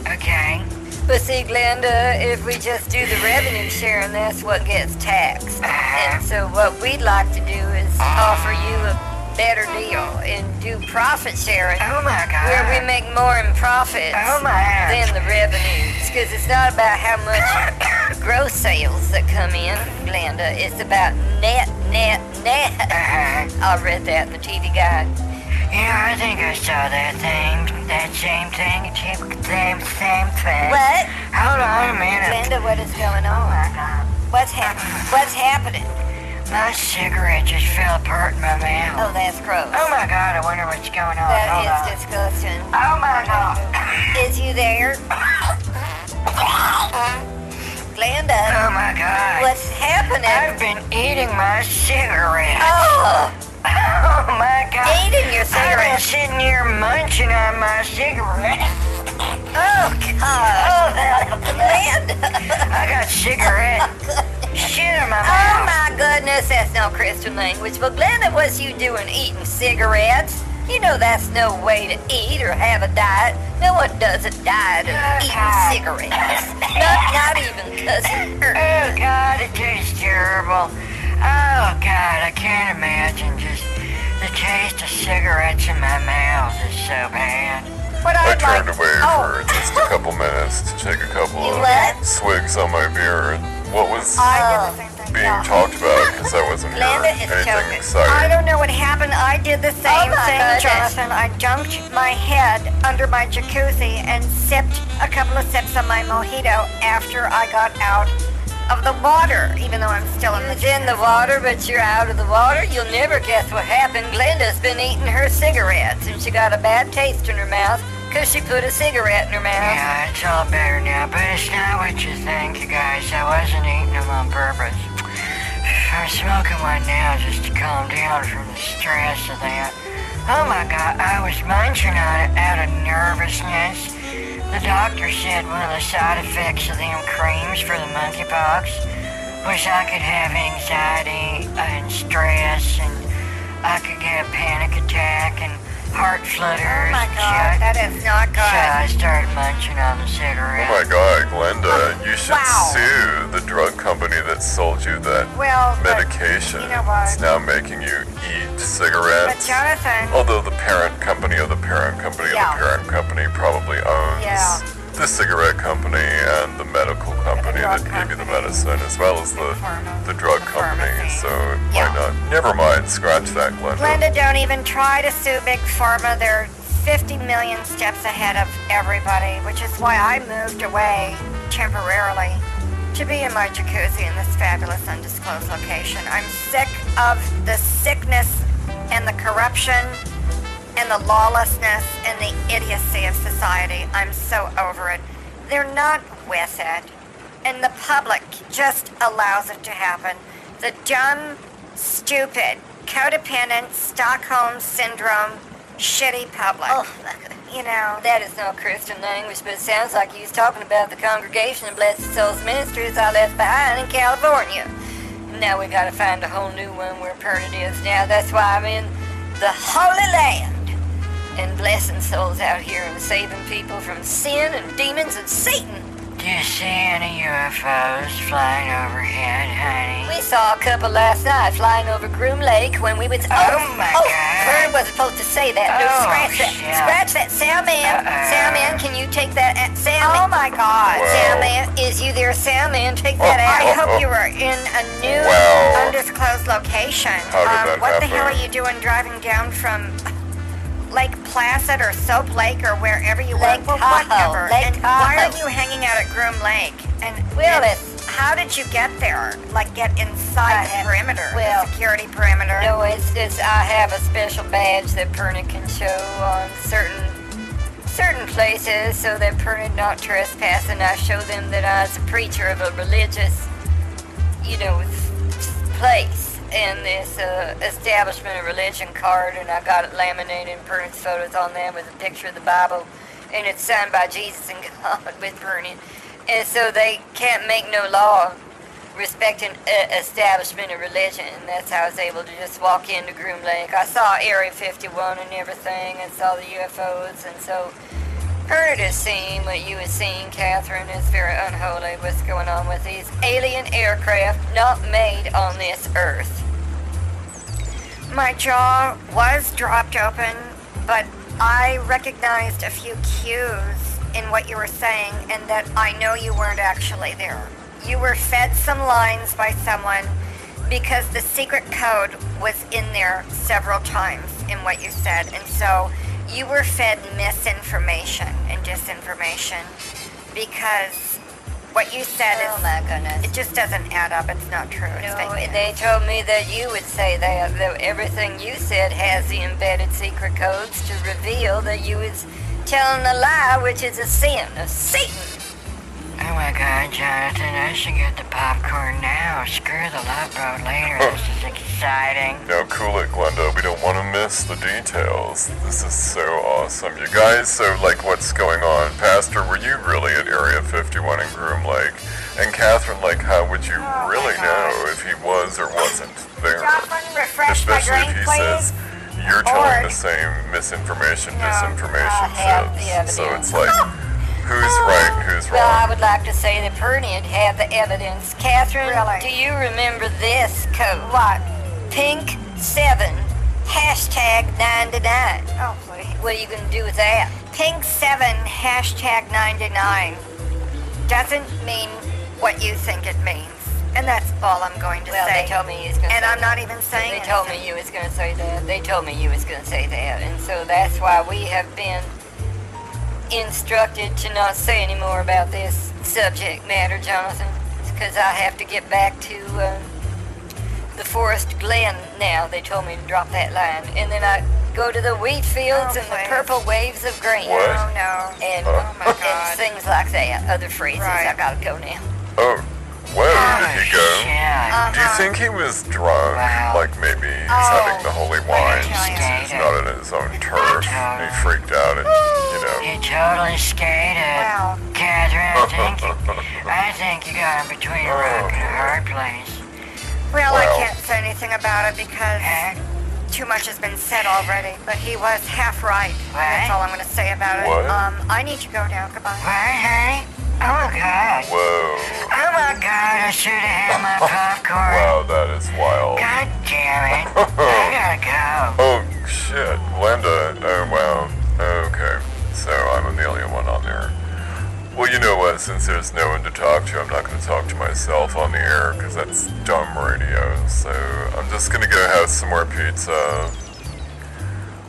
Okay. But see, Glenda, if we just do the revenue sharing, that's what gets taxed. And so what we'd like to do is offer you a better deal and do profit sharing, Oh my God. where we make more in profits Oh my. than the revenues. Because it's not about how much gross sales that come in, Glenda. It's about net, net, net. Uh-huh. I read that in the TV guide. Know, I think I saw that thing, that same thing, same, same thing. What? Hold on a minute. Glenda, what is going Oh on? my God. What's happening? What's happening? My cigarette just fell apart in my mouth. Oh, that's gross. Oh my God, I wonder what's going on. That Hold is on. disgusting. Oh my God. Is you there? Glenda, Oh my God. what's happening? I've been eating my cigarette. Oh, Oh my God. eating your I've been sitting here munching on my cigarette. Oh, God. Oh, that, Glenda. I got cigarette shit in my Oh, my goodness, that's no Christian language. But Glenda, what's you doing eating cigarettes? You know that's no way to eat or have a diet. No one does a diet of oh, eating cigarettes. Not, not even cousin Earth. Oh God, it tastes terrible. Oh God, I can't imagine just the taste of cigarettes in my mouth is so bad. What I I'd turned like- away oh, for just a couple minutes to take a couple You of what? swigs on my beer. And what was I did the same thing. being yeah. talked about because I wasn't here? Glenda is Anything choking. I don't know what happened. I did the oh same Oh thing, goodness. Jonathan. I dunked my head under my jacuzzi and sipped a couple of sips of my mojito after I got out of the water, even though I'm still in the in the water, but you're out of the water. You'll never guess what happened. Glenda's been eating her cigarettes, and she got a bad taste in her mouth because she put a cigarette in her mouth. Yeah, it's all better now, but it's not what you think, you guys. I wasn't eating them on purpose. I'm smoking one now just to calm down from the stress of that. Oh my God, I was munching on it out of nervousness. The doctor said one of the side effects of them creams for the monkeypox was I could have anxiety and stress and I could get a panic attack and heart flutters Oh my god, that is not So good. I started munching on the Oh my God, Glenda, oh, you should Wow. sue the drug company that sold you that Well, but, medication. you know what? It's now making you eat but cigarettes. Jonathan, Although the parent company of the parent company of the parent company probably owns Yeah. The cigarette company and the medical company drug that gave you the medicine as well as the Pharma- the drug the company. pharmacy. So Yeah. why not? Never mind, scratch that, Glenda. Glenda, don't even try to sue Big Pharma. They're 50 million steps ahead of everybody, which is why I moved away temporarily to be in my jacuzzi in this fabulous undisclosed location. I'm sick of the sickness and the corruption and the lawlessness and the idiocy of society. I'm so over it. They're not with it. And the public just allows it to happen. The dumb, stupid, codependent, Stockholm syndrome, shitty public. Oh. You know, That is no Christian language, but it sounds like you was talking about the congregation of Blessed Souls Ministries I left behind in California. Now we gotta find a whole new one where Pernod is now. That's why I'm in the Holy Land and blessing souls out here and saving people from sin and demons and Satan. Do you see any UFOs flying overhead, honey? We saw a couple last night flying over Groom Lake when we was. Oh, my oh, God. Vern wasn't supposed to say that. No, Oh, scratch that. shit. Scratch that. Sound man. Sound man, can you take that? Uh, sound oh my god. Wow. Sound man, is you there, sound man? Take that out. I out. hope you were in a new Wow. undisclosed location. How did um, that what the hell are you doing driving down from Lake Placid or Soap Lake or wherever you Lake were? Well, Tahoe, whatever. Lake and why are you hanging out at Groom Lake? And, it's- how did you get there? Like get inside I the have- perimeter, well, the security perimeter? No, it's, it's I have a special badge that Pernod can show on certain certain places so that Pernod not trespass, and I show them that I was a preacher of a religious, you know, place and this uh, establishment of religion card, and I got it laminated, and Pernod's photos on them with a picture of the Bible, and it's signed by Jesus and God with Pernod. And so they can't make no law respecting uh, establishment of religion. And that's how I was able to just walk into Groom Lake. I saw Area 51 and everything and saw the UFOs. And so heard is seeing what you was seeing, Catherine. is very unholy what's going on with these alien aircraft not made on this earth. My jaw was dropped open, but I recognized a few cues in what you were saying and that I know you weren't actually there. You were fed some lines by someone because the secret code was in there several times in what you said. And so you were fed misinformation and disinformation because what you said Oh is my goodness. it just doesn't add up. It's not true. It's No, fake they told me that you would say that, that everything you said has the embedded secret codes to reveal that you was telling a lie, which is a sin of Satan. Oh my god, Jonathan, I should get the popcorn now. Screw the love boat later. This is exciting. Now, cool it, Glenda. We don't want to miss the details. This is so awesome. You guys, so, like, what's going on? Pastor, were you really at Area 51 in Groom Lake? And Catherine, like, how would you Oh, really know if he was or wasn't there? Jocelyn, refresh my Especially drink, if he please. says you're telling Or- the same misinformation, No, disinformation oh, the shit. So it's like, who's right, who's Well, I would like to say that Pernian had the evidence. Catherine, Really? do you remember this code? What? Pink 7, hashtag 99. Oh, please. What are you going to do with that? Pink 7 hashtag 99 doesn't mean what you think it means. And that's all I'm going to Well, say. they told me you was going to and say I'm not even saying They told me you was going to say that. They told me you was going to say that. And so that's why we have been instructed to not say any more about this subject matter, Jonathan. Because I have to get back to uh, the Forest Glen now. They told me to drop that line. And then I go to the wheat fields Oh, and the purple waves of grain. What? Oh, no. And, Oh, my and God. things like that. Other phrases. Right. I gotta go now. Oh, where Oh, did he go? Do you think he was drunk? Wow. Like maybe he's Oh, having the holy wine he's not in his own turf and he freaked out and, you know. You totally skated. Wow. Catherine, I think, I think you got him between a rock and a hard place. Well, I can't say anything about it because too much has been said already. But he was half right. That's all I'm going to say about it. What? Um, I need to go now. Goodbye. What, honey? Oh my god. Whoa. Oh my god, I should have had my popcorn. Wow, that is wild. God damn it. I gotta go. Oh, shit. Linda. Oh, wow. Okay. So I'm the only one on there. Well, you know what? Since there's no one to talk to, I'm not going to talk to myself on the air because that's dumb radio. So I'm just going to go have some more pizza.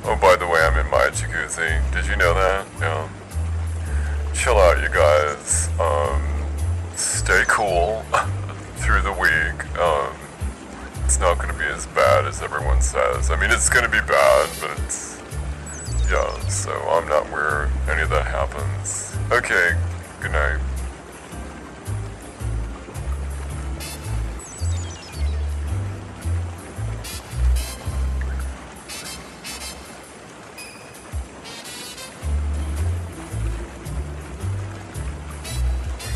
Oh, by the way, I'm in my jacuzzi. Did you know that? Yeah. Chill out, you guys. Um, stay cool through the week. Um, it's not going to be as bad as everyone says. I mean, it's going to be bad, but it's. Yeah, so I'm not where any of that happens. Okay, good night.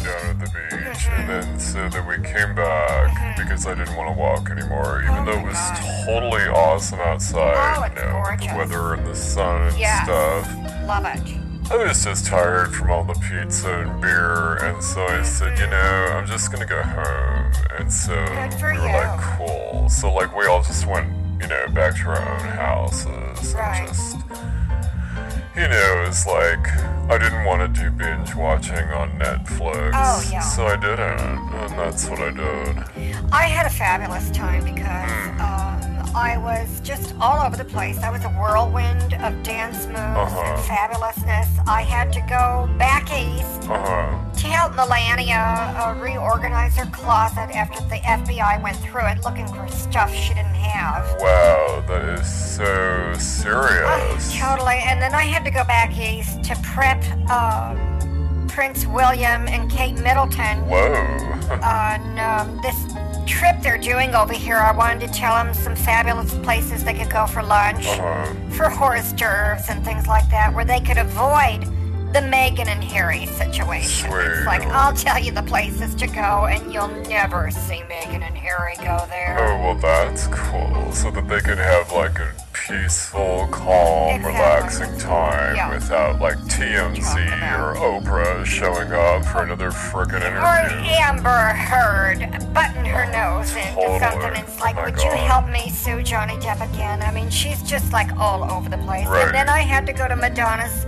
Down at the beach, and then so then we came back mm-hmm. because I didn't want to walk anymore, even Oh though it was oh God. totally awesome outside, Oh, you know, with the weather and the sun and Yes. stuff. Love it. I was just tired from all the pizza and beer, and so I said, you mm-hmm. know, I'm just gonna go home. And so we were you. like, cool. So like we all just went, you know, back to our own houses Right. and just, you know, it's like I didn't want to do binge watching on Netflix. Oh, yeah. So I didn't, and that's what I did. I had a fabulous time because Hmm. um, I was just all over the place. I was a whirlwind of dance moves Uh-huh. and fabulousness. I had to go back east Uh huh. to help Melania uh, reorganize her closet after the FBI went through it looking for stuff she didn't have. Wow, that is so serious. totally. And then I had to go back east to prep uh, Prince William and Kate Middleton Whoa. on um, this trip they're doing over here. I wanted to tell them some fabulous places they could go for lunch, Uh-huh. for hors d'oeuvres and things like that, where they could avoid the Meghan and Harry situation. Sweet. It's like I'll tell you the places to go, and you'll never see Meghan and Harry go there. Oh, well, that's cool. So that they could have like a peaceful, calm, Exactly. relaxing time Yeah. without like TMZ or Oprah showing up for another frickin' interview. Or. Amber Heard button her nose into Totally. something. It's like, Oh would you help me sue Johnny Depp again? I mean, she's just like all over the place. Right. And then I had to go to Madonna's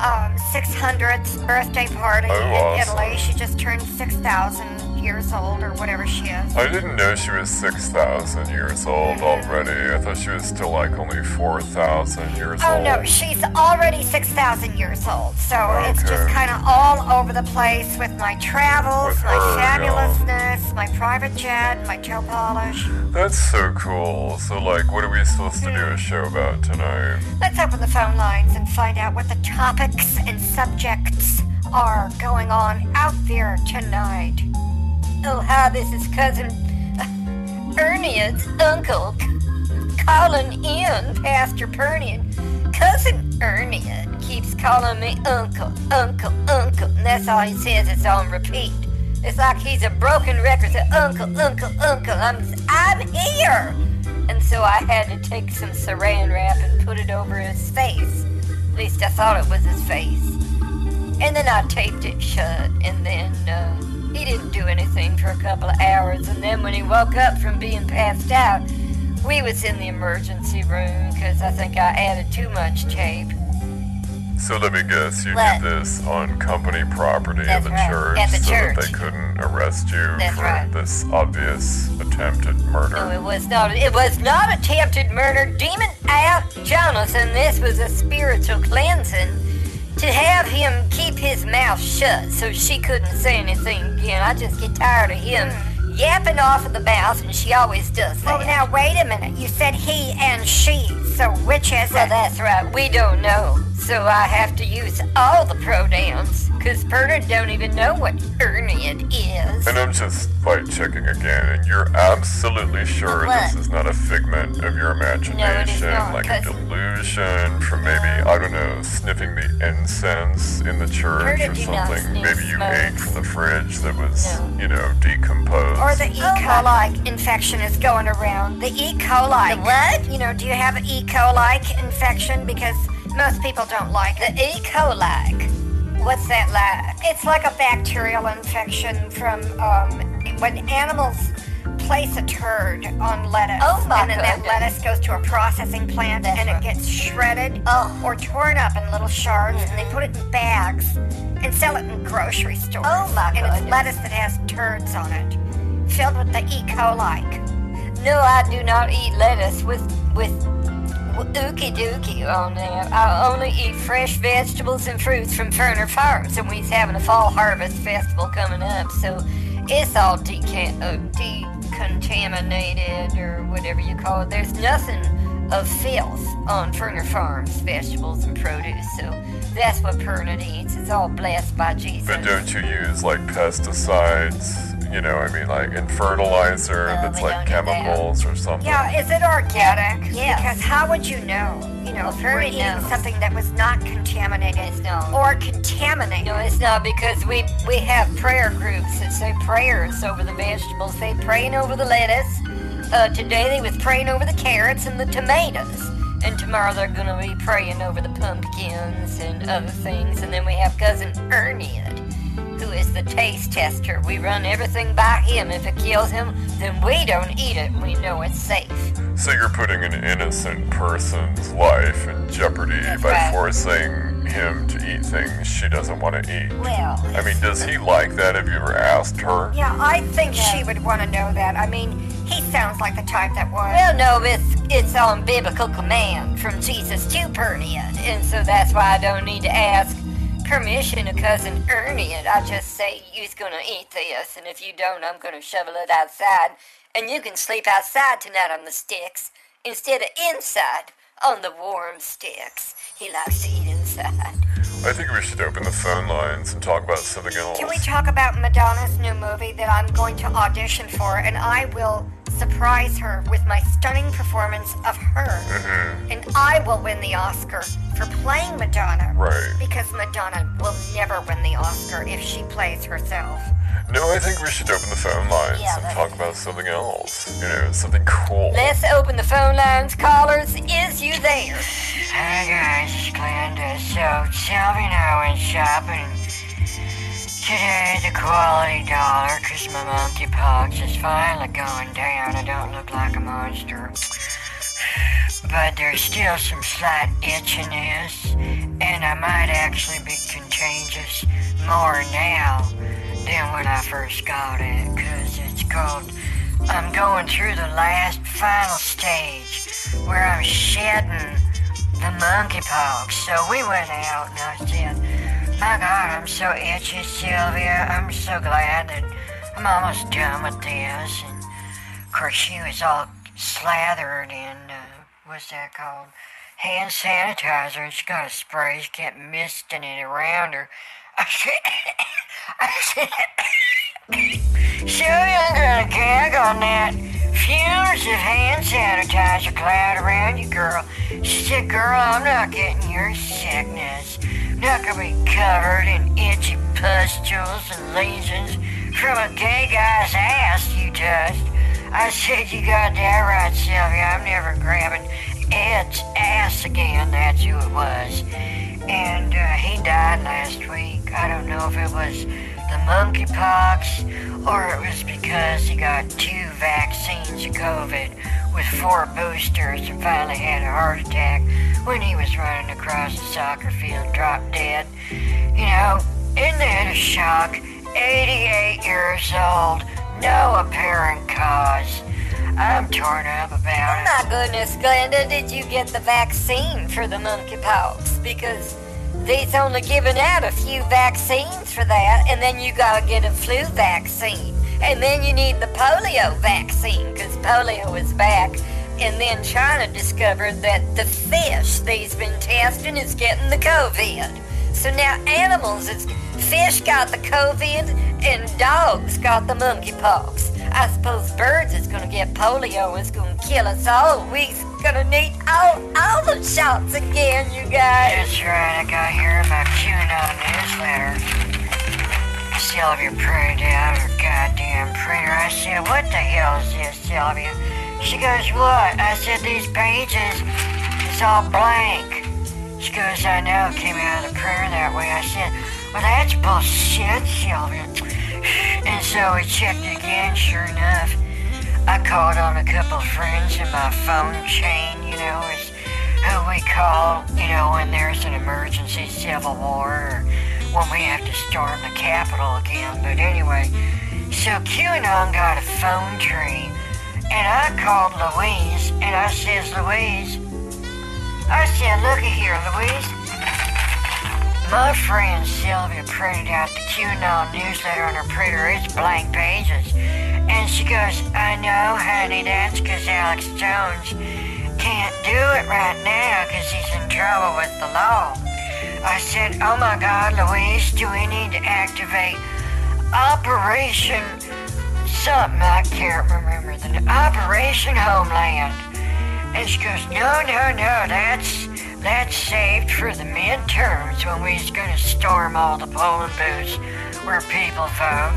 um, 600th birthday party Oh, in awesome. Italy. She just turned 6,000 years old or whatever she is. I didn't know she was 6,000 years old already. I thought she was still like only 4,000 years Oh old. no, she's already 6,000 years old. So it's just kind of all over the place with my travels, With my her, yeah. my private jet, my toe polish. That's so cool. So, like, what are we supposed to do a hmm. show about tonight? Let's open the phone lines and find out what the topics and subjects are going on out there tonight. Oh, hi, this is cousin Ernie's uncle calling in, Pastor Pernian. Cousin Ernie keeps calling me uncle, uncle, uncle, and that's all he says. It's on repeat. It's like he's a broken record. So, uncle, uncle, uncle, I'm, I'm here. And so I had to take some saran wrap and put it over his face. At least I thought it was his face. And then I taped it shut, and then uh, he didn't do anything for a couple of hours. And then when he woke up from being passed out, we was in the emergency room because I think I added too much tape. So, let me guess, you What? did this on company property That's at the right, church at the so church. that they couldn't arrest you That's for right. this obvious attempted murder. No, it was not. It was not attempted murder. Demon out, Jonathan. This was a spiritual cleansing to have him keep his mouth shut so she couldn't say anything again. I just get tired of him yapping off of the mouth, and she always does that. Well, now wait a minute. You said he and she, so which is Well, it? that's right. We don't know. So I have to use all the pronouns. Because Bernard don't even know what Ernian is. And I'm just like checking again, and you're absolutely sure What? this is not a figment of your imagination, not, like a delusion from maybe I don't know, sniffing the incense in the church Bernard or something. Maybe you smoke. ate from the fridge that was, No. you know, decomposed. Or the E. Oh, coli infection is going around. The E. coli. The what? You know, do you have an E. coli infection? Because most people don't like it. The E. coli. What's that like? It's like a bacterial infection from um, when animals place a turd on lettuce, Oh, my and then that lettuce goes to a processing plant, That's and right. it gets shredded Oh. or torn up in little shards, and they put it in bags and sell it in grocery stores. Oh, my And it's lettuce that has turds on it, filled with the E. coli. No, I do not eat lettuce with with ookie dookie on there. I only eat fresh vegetables and fruits from Ferner Farms, and we's having a fall harvest festival coming up, so it's all decan- uh, decontaminated or whatever you call it. There's nothing of filth on Ferner Farms vegetables and produce, so that's what Pernod eats. It's all blessed by Jesus. But don't you use like pesticides? You know, I mean, like in fertilizer No, that's like don't do that. chemicals or something. Yeah, is it organic? Yes. Because how would you know? You know, Well, if you're eating knows. something that was not contaminated It's not. or contaminated. No, it's not because we we have prayer groups that say prayers over the vegetables. They praying over the lettuce. Uh, today they was praying over the carrots and the tomatoes. And tomorrow they're gonna be praying over the pumpkins and other things. And then we have cousin Ernie, who is the taste tester. We run everything by him. If it kills him, then we don't eat it. We know it's safe. So you're putting an innocent person's life in jeopardy That's by right. forcing him to eat things she doesn't want to eat. Well, I mean, does he like that? Have you ever asked her? Yeah, I think Yeah. she would want to know that. I mean, he sounds like the type that would. Well, no, it's it's on biblical command from Jesus to Pernian, and so that's why I don't need to ask permission to cousin Ernie. And I just say you's gonna eat this, and if you don't, I'm gonna shovel it outside, and you can sleep outside tonight on the sticks instead of inside on the warm sticks. He likes to eat inside. I think we should open the phone lines and talk about something else. Can we talk about Madonna's new movie that I'm going to audition for, and I will surprise her with my stunning performance of her. Mm-hmm. And I will win the Oscar for playing Madonna. Right. Because Madonna will never win the Oscar if she plays herself. No, I think we should open the phone lines Yeah, and talk about something else. You know, something cool. Let's open the phone lines. Callers, is you there? Hi guys, it's Glenda. So, Sylvie and I went shopping today at the Quality Dollar because my monkeypox is finally going down. I don't look like a monster. But there's still some slight itchiness, and I might actually be contagious more now than when I first got it because it's called I'm going through the last final stage where I'm shedding the monkeypox. So we went out and I said, My God, I'm so itchy, Sylvia. I'm so glad that I'm almost done with this. And of course, she was all slathered in, uh, what's that called? Hand sanitizer, and she got a spray. She kept misting it around her. Sure, I'm gonna gag on that. Fumes of hand sanitizer cloud around you, girl. She said, Girl, I'm not getting your sickness. Not gonna be covered in itchy pustules and lesions from a gay guy's ass you touched. I said, You got that right, Sylvia. I'm never grabbing Ed's ass again. That's who it was. And uh, he died last week. I don't know if it was the monkeypox or it was because he got two vaccines of COVID with four boosters and finally had a heart attack when he was running across the soccer field, dropped dead. You know, isn't that a shock? 88 years old, no apparent cause. I'm torn up about Oh it. my goodness, Glenda, did you get the vaccine for the monkeypox? Because they's only giving out a few vaccines for that, and then you gotta get a flu vaccine. And then you need the polio vaccine, because polio is back. And then China discovered that the fish they's been testing is getting the COVID. So now animals, is, fish got the COVID, and dogs got the monkeypox. I suppose birds is gonna get polio it's gonna kill us all. We's gonna need all, all the shots again, you guys. That's right, I got here in my QAnon newsletter. Sylvia printed out her goddamn printer. I said, what the hell is this, Sylvia? She goes, what? I said, these pages, it's all blank. She goes, I know, came out of the printer that way. I said, well, that's bullshit, Sylvia. And so we checked again, sure enough. I called on a couple friends in my phone chain, you know, who we call, you know, when there's an emergency civil war or when we have to storm the Capitol again. But anyway, so QAnon got a phone tree, and I called Louise, and I says, Louise, I said, looky here, Louise. My friend Sylvia printed out the QAnon newsletter on her printer. It's blank pages. And she goes, I know, honey, that's because Alex Jones can't do it right now because he's in trouble with the law. I said, oh my God, Louise, do we need to activate Operation something? I can't remember the name. Operation Homeland. And she goes, no, no, no, that's that's saved for the midterms when we's gonna storm all the polling booths where people vote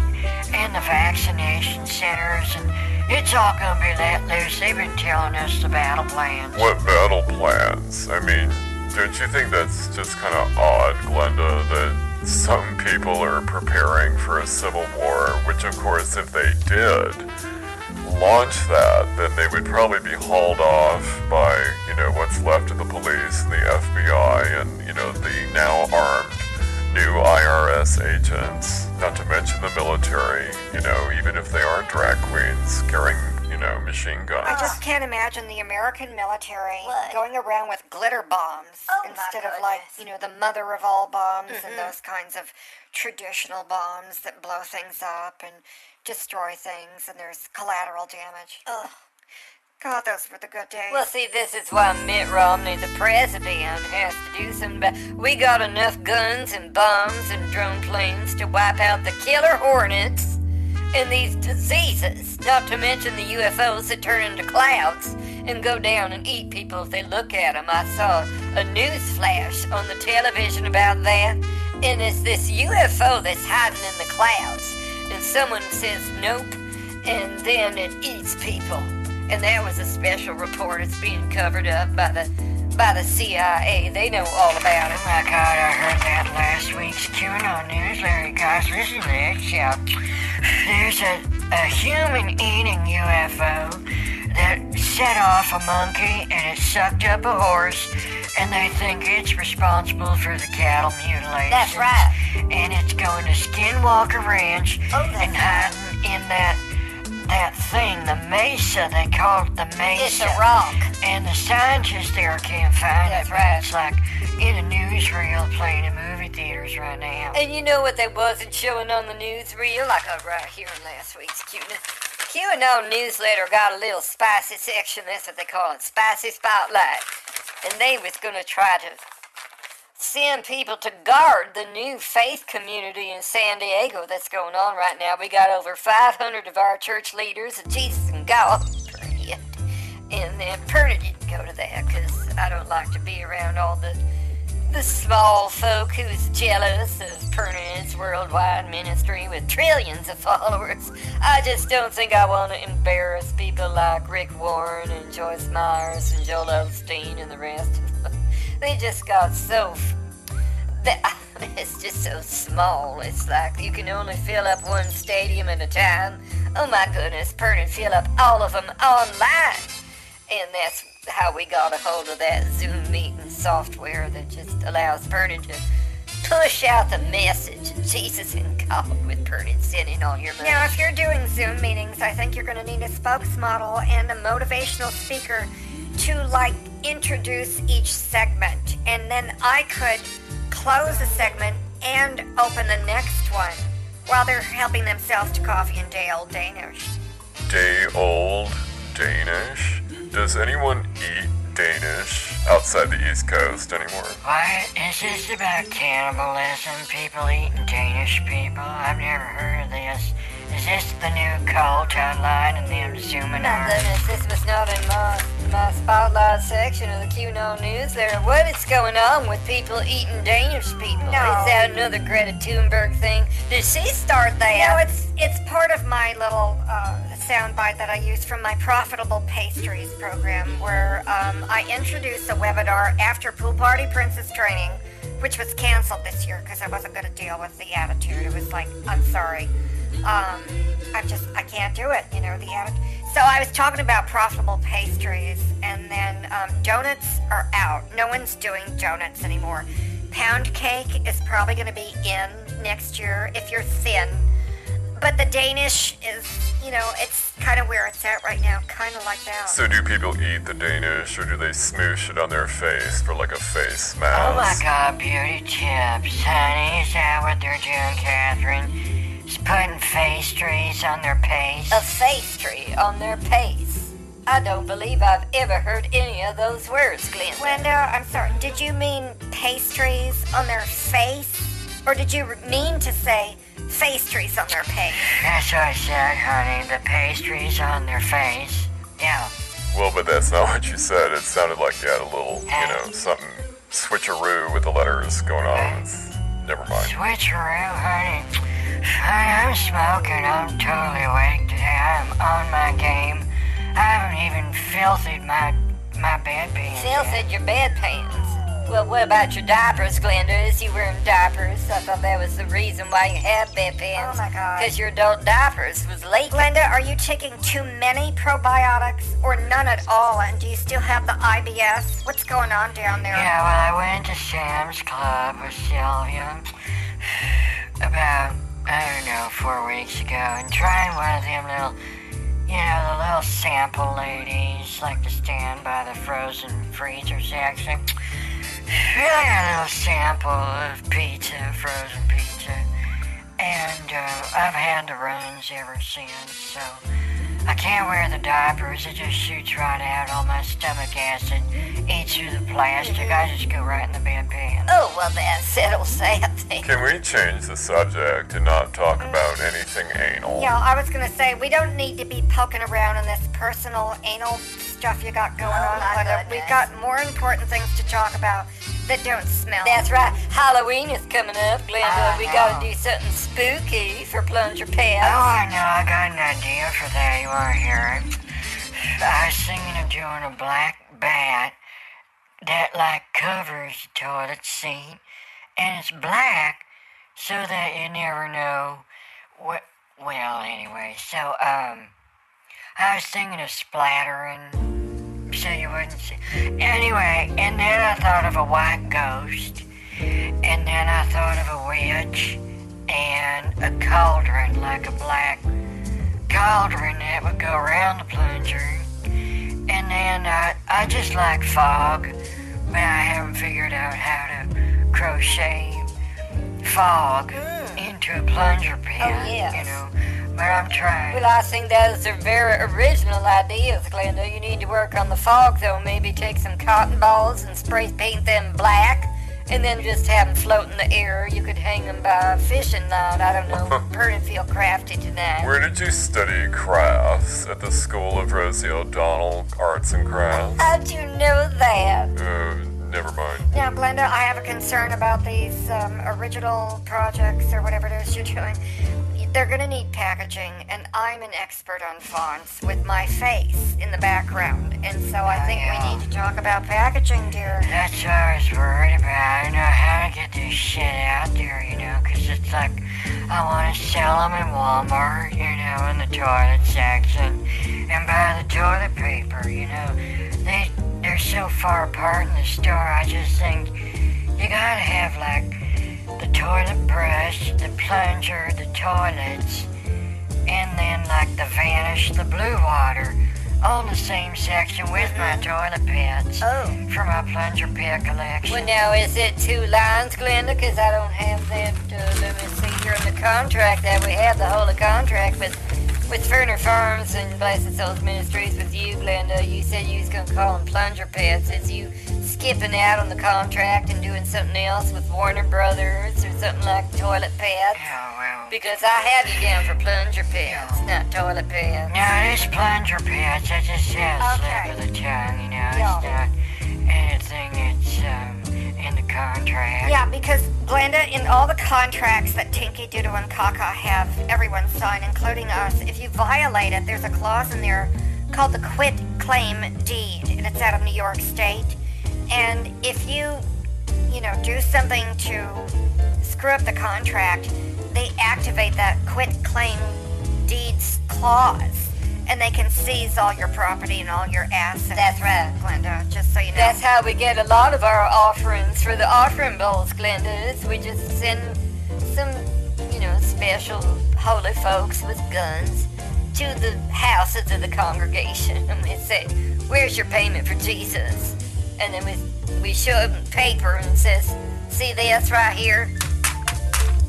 and the vaccination centers and it's all gonna be let loose. They've been telling us the battle plans. What battle plans? I mean, don't you think that's just kind of odd, Glenda, that some people are preparing for a civil war, which, of course, if they did launch that, then they would probably be hauled off by, you know, what's left of the police and the FBI and, you know, the now armed new IRS agents, not to mention the military, you know, even if they aren't drag queens carrying, you know, machine guns. I just can't imagine the American military What? going around with glitter bombs Oh, instead of like, you know, the mother of all bombs Mm-hmm. and those kinds of traditional bombs that blow things up and destroy things and there's collateral damage. Ugh. God, those were the good days. Well, see, this is why Mitt Romney, the president, has to do something. We got enough guns and bombs and drone planes to wipe out the killer hornets and these diseases, not to mention the UFOs that turn into clouds and go down and eat people if they look at them. I saw a news flash on the television about that, and it's this UFO that's hiding in the clouds, and someone says nope, and then it eats people. And that was a special report. It's being covered up by the by the CIA. They know all about it. Oh my god, I heard that last week's QAnon news, Larry guys. Listen to this, yeah. There's a, a human eating UFO that set off a monkey and it sucked up a horse, and they think it's responsible for the cattle mutilation. That's right. And it's going to Skinwalker Ranch Oh, and hiding in that that thing, the mesa. They call it the mesa. It's a rock. And the scientists there can't find That's it. right. It's like in a newsreel playing in movie theaters right now. And you know what they wasn't showing on the newsreel? Like uh, right here in last week's Q&A. QAnon newsletter got a little spicy section. That's what they call it, spicy spotlight. And they was gonna try to send people to guard the new faith community in San Diego that's going on right now. We got over 500 of our church leaders, and Jesus and God, and then Purdy didn't go to that because I don't like to be around all the the small folk who's jealous of Pernod's worldwide ministry with trillions of followers. I just don't think I want to embarrass people like Rick Warren and Joyce Myers and Joel Osteen and the rest. They just got so. F- it's just so small. It's like you can only fill up one stadium at a time. Oh my goodness, Pernod fill up all of them online. And that's how we got a hold of that Zoom meeting software that just allows Pernod to push out the message Jesus and God with Pernod sending all your money. Now, if you're doing Zoom meetings, I think you're going to need a spokesmodel and a motivational speaker to like introduce each segment, and then I could close a segment and open the next one while they're helping themselves to coffee and day old Danish. Day old Danish? Does anyone eat Danish outside the East Coast anymore? What? Is this about cannibalism? People eating Danish people? I've never heard of this. Is this the new cult online and them zooming My on? goodness, this was not in my, my spotlight section of the QNO news there. What is going on with people eating Danish people? No. Is that another Greta Thunberg thing? Did she start that? No, it's it's part of my little uh, soundbite that I use from my Profitable Pastries program, where um, I introduced a webinar after Pool Party Princess training, which was canceled this year because I wasn't going to deal with the attitude. It was like, I'm sorry, um, I just I can't do it. You know the attitude. So I was talking about profitable pastries, and then um, donuts are out. No one's doing donuts anymore. Pound cake is probably going to be in next year if you're thin. But the Danish is, you know, it's kind of where it's at right now, kind of like that. So do people eat the Danish or do they smoosh it on their face for like a face mask? Oh my god, beauty tips, honey. Is that what they're doing, Catherine? Just putting pastries on their face. a face tree on their pace. I don't believe I've ever heard any of those words, Glenn. Linda, I'm sorry, did you mean pastries on their face? Or did you mean to say pastries on their face? That's what I said, honey. The pastries on their face. Yeah. Well, but that's not what you said. It sounded like you had a little, you know, something switcheroo with the letters going on. It's, never mind. Switcheroo, honey. Honey, I'm smoking. I'm totally awake today. I'm on my game. I haven't even filthied my my bedpans. Phil yet. said your bedpans. Well, what about your diapers, Glenda? Is you wearing diapers? I thought that was the reason why you had bedpans. Oh, my God. Because your adult diapers was leaking. Linda, are you taking too many probiotics or none at all? And do you still have the IBS? What's going on down there? Yeah, well, I went to Sam's Club with Sylvia about, I don't know, four weeks ago and tried one of them little, you know, the little sample ladies like to stand by the frozen freezer section. Really a little sample of pizza, frozen pizza. And uh, I've had the runs ever since, so I can't wear the diapers. It just shoots right out. All my stomach acid eats through the plastic. I just go right in the bedpan. Oh, well, that settles that thing. Can we change the subject and not talk about anything anal? Yeah, I was gonna say we don't need to be poking around in this personal anal stuff you got going Oh, on. my uh, We've got more important things to talk about that don't smell. That's right. Halloween is coming up, Glenda. I we gotta do something spooky for Plunger Pants. Oh, I know. I got an idea for that. To hear? I was thinking of doing a black bat that, like, covers the toilet seat, and it's black so that you never know what. Well, anyway, so, um, I was thinking of splattering so you wouldn't see. Anyway, and then I thought of a white ghost, and then I thought of a witch, and a cauldron, like a black cauldron that would go around the plunger. And then I, I just like fog, but I haven't figured out how to crochet fog mm. into a plunger pit. Oh, yes. You know, but I'm trying. Well, I think those are very original ideas, Glenda. You need to work on the fog, though. Maybe take some cotton balls and spray paint them black, and then just have them float in the air. You could hang them by a fishing line. I don't know. Pretty feel crafty tonight. Where did you study crafts? At the School of Rosie O'Donnell Arts and Crafts? How'd you know that? Uh, never mind. Now, Glenda, I have a concern about these um, original projects or whatever it is you're doing. They're to need packaging, and I'm an expert on fonts with my face in the background. And so I think we need to talk about packaging, dear. That's what I was worried about. I don't know how to get this shit out there, you know, 'cause it's like I want to sell them in Walmart, you know, in the toilet section, and buy the toilet paper, you know. They they're so far apart in the store. I just think you gotta have like the toilet brush, the plunger, the toilets, and then like the vanish, the blue water, all in the same section with my toilet pits Oh. for my plunger pit collection. Well, now, is it two lines, Glenda? Because I don't have that. Uh, let me see here in the contract that we have the whole of contract with with Ferner Farms and Blessed Souls Ministries with you, Glenda. You said you was gonna call them plunger pets. Is you skipping out on the contract and doing something else with Warner Brothers or something like toilet pets? Oh, well. Because I have you down for plunger pets, not toilet pets. No, it is plunger pits. I just said a Okay. slip of the tongue, you know. It's not anything that's um, the contract. Yeah, because Glenda, in all the contracts that Tinky Doodle and Kaka have everyone sign, including us, if you violate it, there's a clause in there called the quit claim deed, and it's out of New York State. And if you, you know, do something to screw up the contract, they activate that quit claim deeds clause. And they can seize all your property and all your assets. That's right. Glenda, just so you know. That's how we get a lot of our offerings for the offering bowls, Glenda. Is we just send some, you know, special holy folks with guns to the houses of the congregation, and we say, "Where's your payment for Jesus?" And then we we show them paper and says, "See this right here,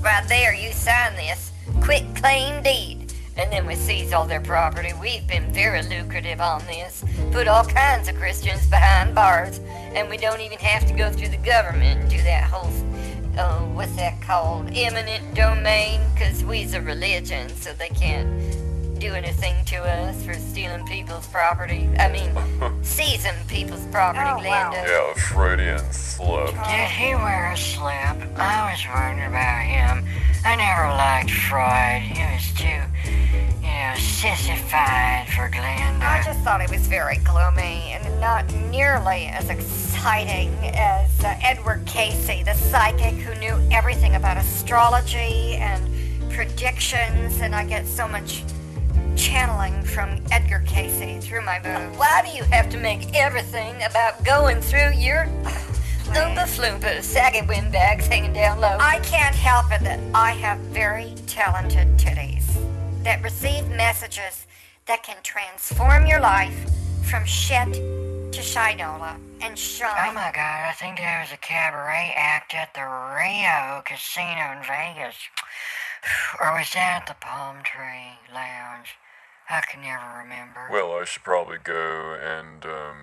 right there. You sign this. Quick claim deed." And then we seize all their property. We've been very lucrative on this. Put all kinds of Christians behind bars. And we don't even have to go through the government and do that whole, uh, what's that called? Eminent domain. Because we's a religion, so they can't do anything to us for stealing people's property. I mean, seizing people's property, Oh, wow. Glenda. Yeah, Freudian slip. Did he wear a slip? I was wondering about him. I never liked Freud. He was too, you know, sissified for Glenda. I just thought it was very gloomy and not nearly as exciting as uh, Edward Cayce, the psychic who knew everything about astrology and predictions, and I get so much channeling from Edgar Cayce through my boobs. Why do you have to make everything about going through your Oompa Floompa saggy windbags hanging down low? I can't help it that I have very talented titties that receive messages that can transform your life from shit to shinola and Oh my god, I think there was a cabaret act at the Rio Casino in Vegas. Or was that the Palm Tree Lounge? I can never remember. Well, I should probably go and, um,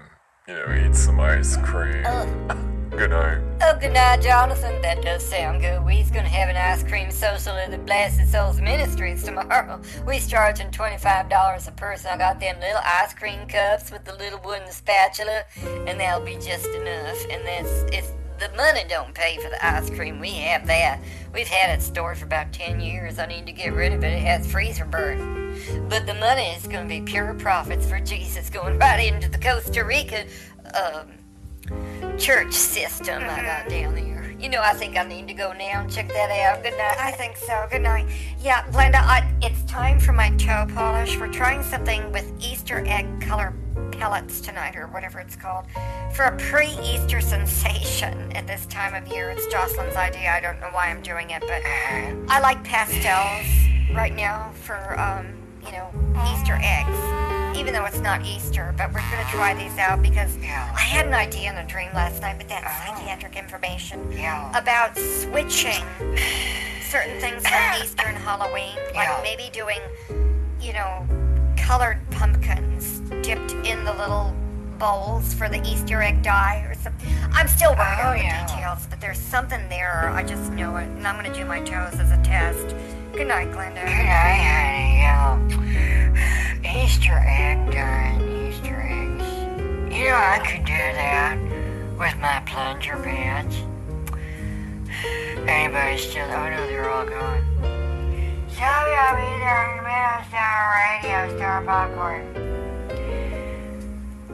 you know, eat some ice cream. Good night. Oh, good night, Jonathan. That does sound good. We's gonna have an ice cream social at the Blasted Souls Ministries tomorrow. We's charging $25 a person. I got them little ice cream cups with the little wooden spatula, and that'll be just enough. And that's, it's, the money don't pay for the ice cream. We have that. We've had it stored for about 10 years. I need to get rid of it. It has freezer burn. But the money is gonna be pure profits for Jesus going right into the Costa Rica, um, church system I got down there. You know, I think I need to go now and check that out. Good night. I think so. Good night. Yeah, Glenda, I, it's time for my toe polish. We're trying something with Easter egg color pellets tonight, or whatever it's called, for a pre Easter sensation at this time of year. It's Jocelyn's idea. I don't know why I'm doing it, but I like pastels right now for, um, you know, Easter eggs. Even though it's not Easter, but we're going to try these out because Yeah. I had an idea in a dream last night, but that's oh. psychiatric information Yeah. about switching certain things from Easter and Halloween, like Yeah. maybe doing, you know, colored pumpkins dipped in the little bowls for the Easter egg dye or something. I'm still working Oh, on the details, but there's something there. I just know it, and I'm gonna do my toes as a test. Good night, Glenda. Good night, honey. Yeah. Easter egg done. Easter eggs. You know, I could do that with my plunger pads. Anybody still? Oh no, they're all gone. Shelby, I'll be there in a minute. Star radio, star popcorn.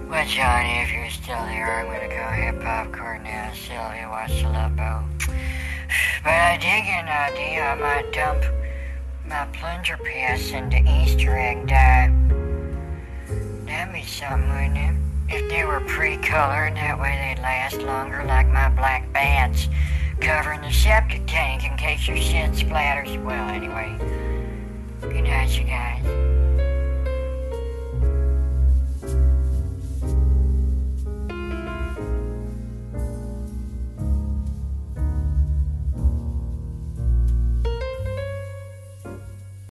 Well, Johnny, if you're still there, I'm gonna go have popcorn now. Sylvia, watch the love boat. But I did get an idea. I might dump my plunger pads into Easter egg dye. That'd be something, wouldn't it? If they were pre-colored, that way they'd last longer, like my black bats covering the septic tank in case your shit splatters. Well, anyway. Good night, you guys.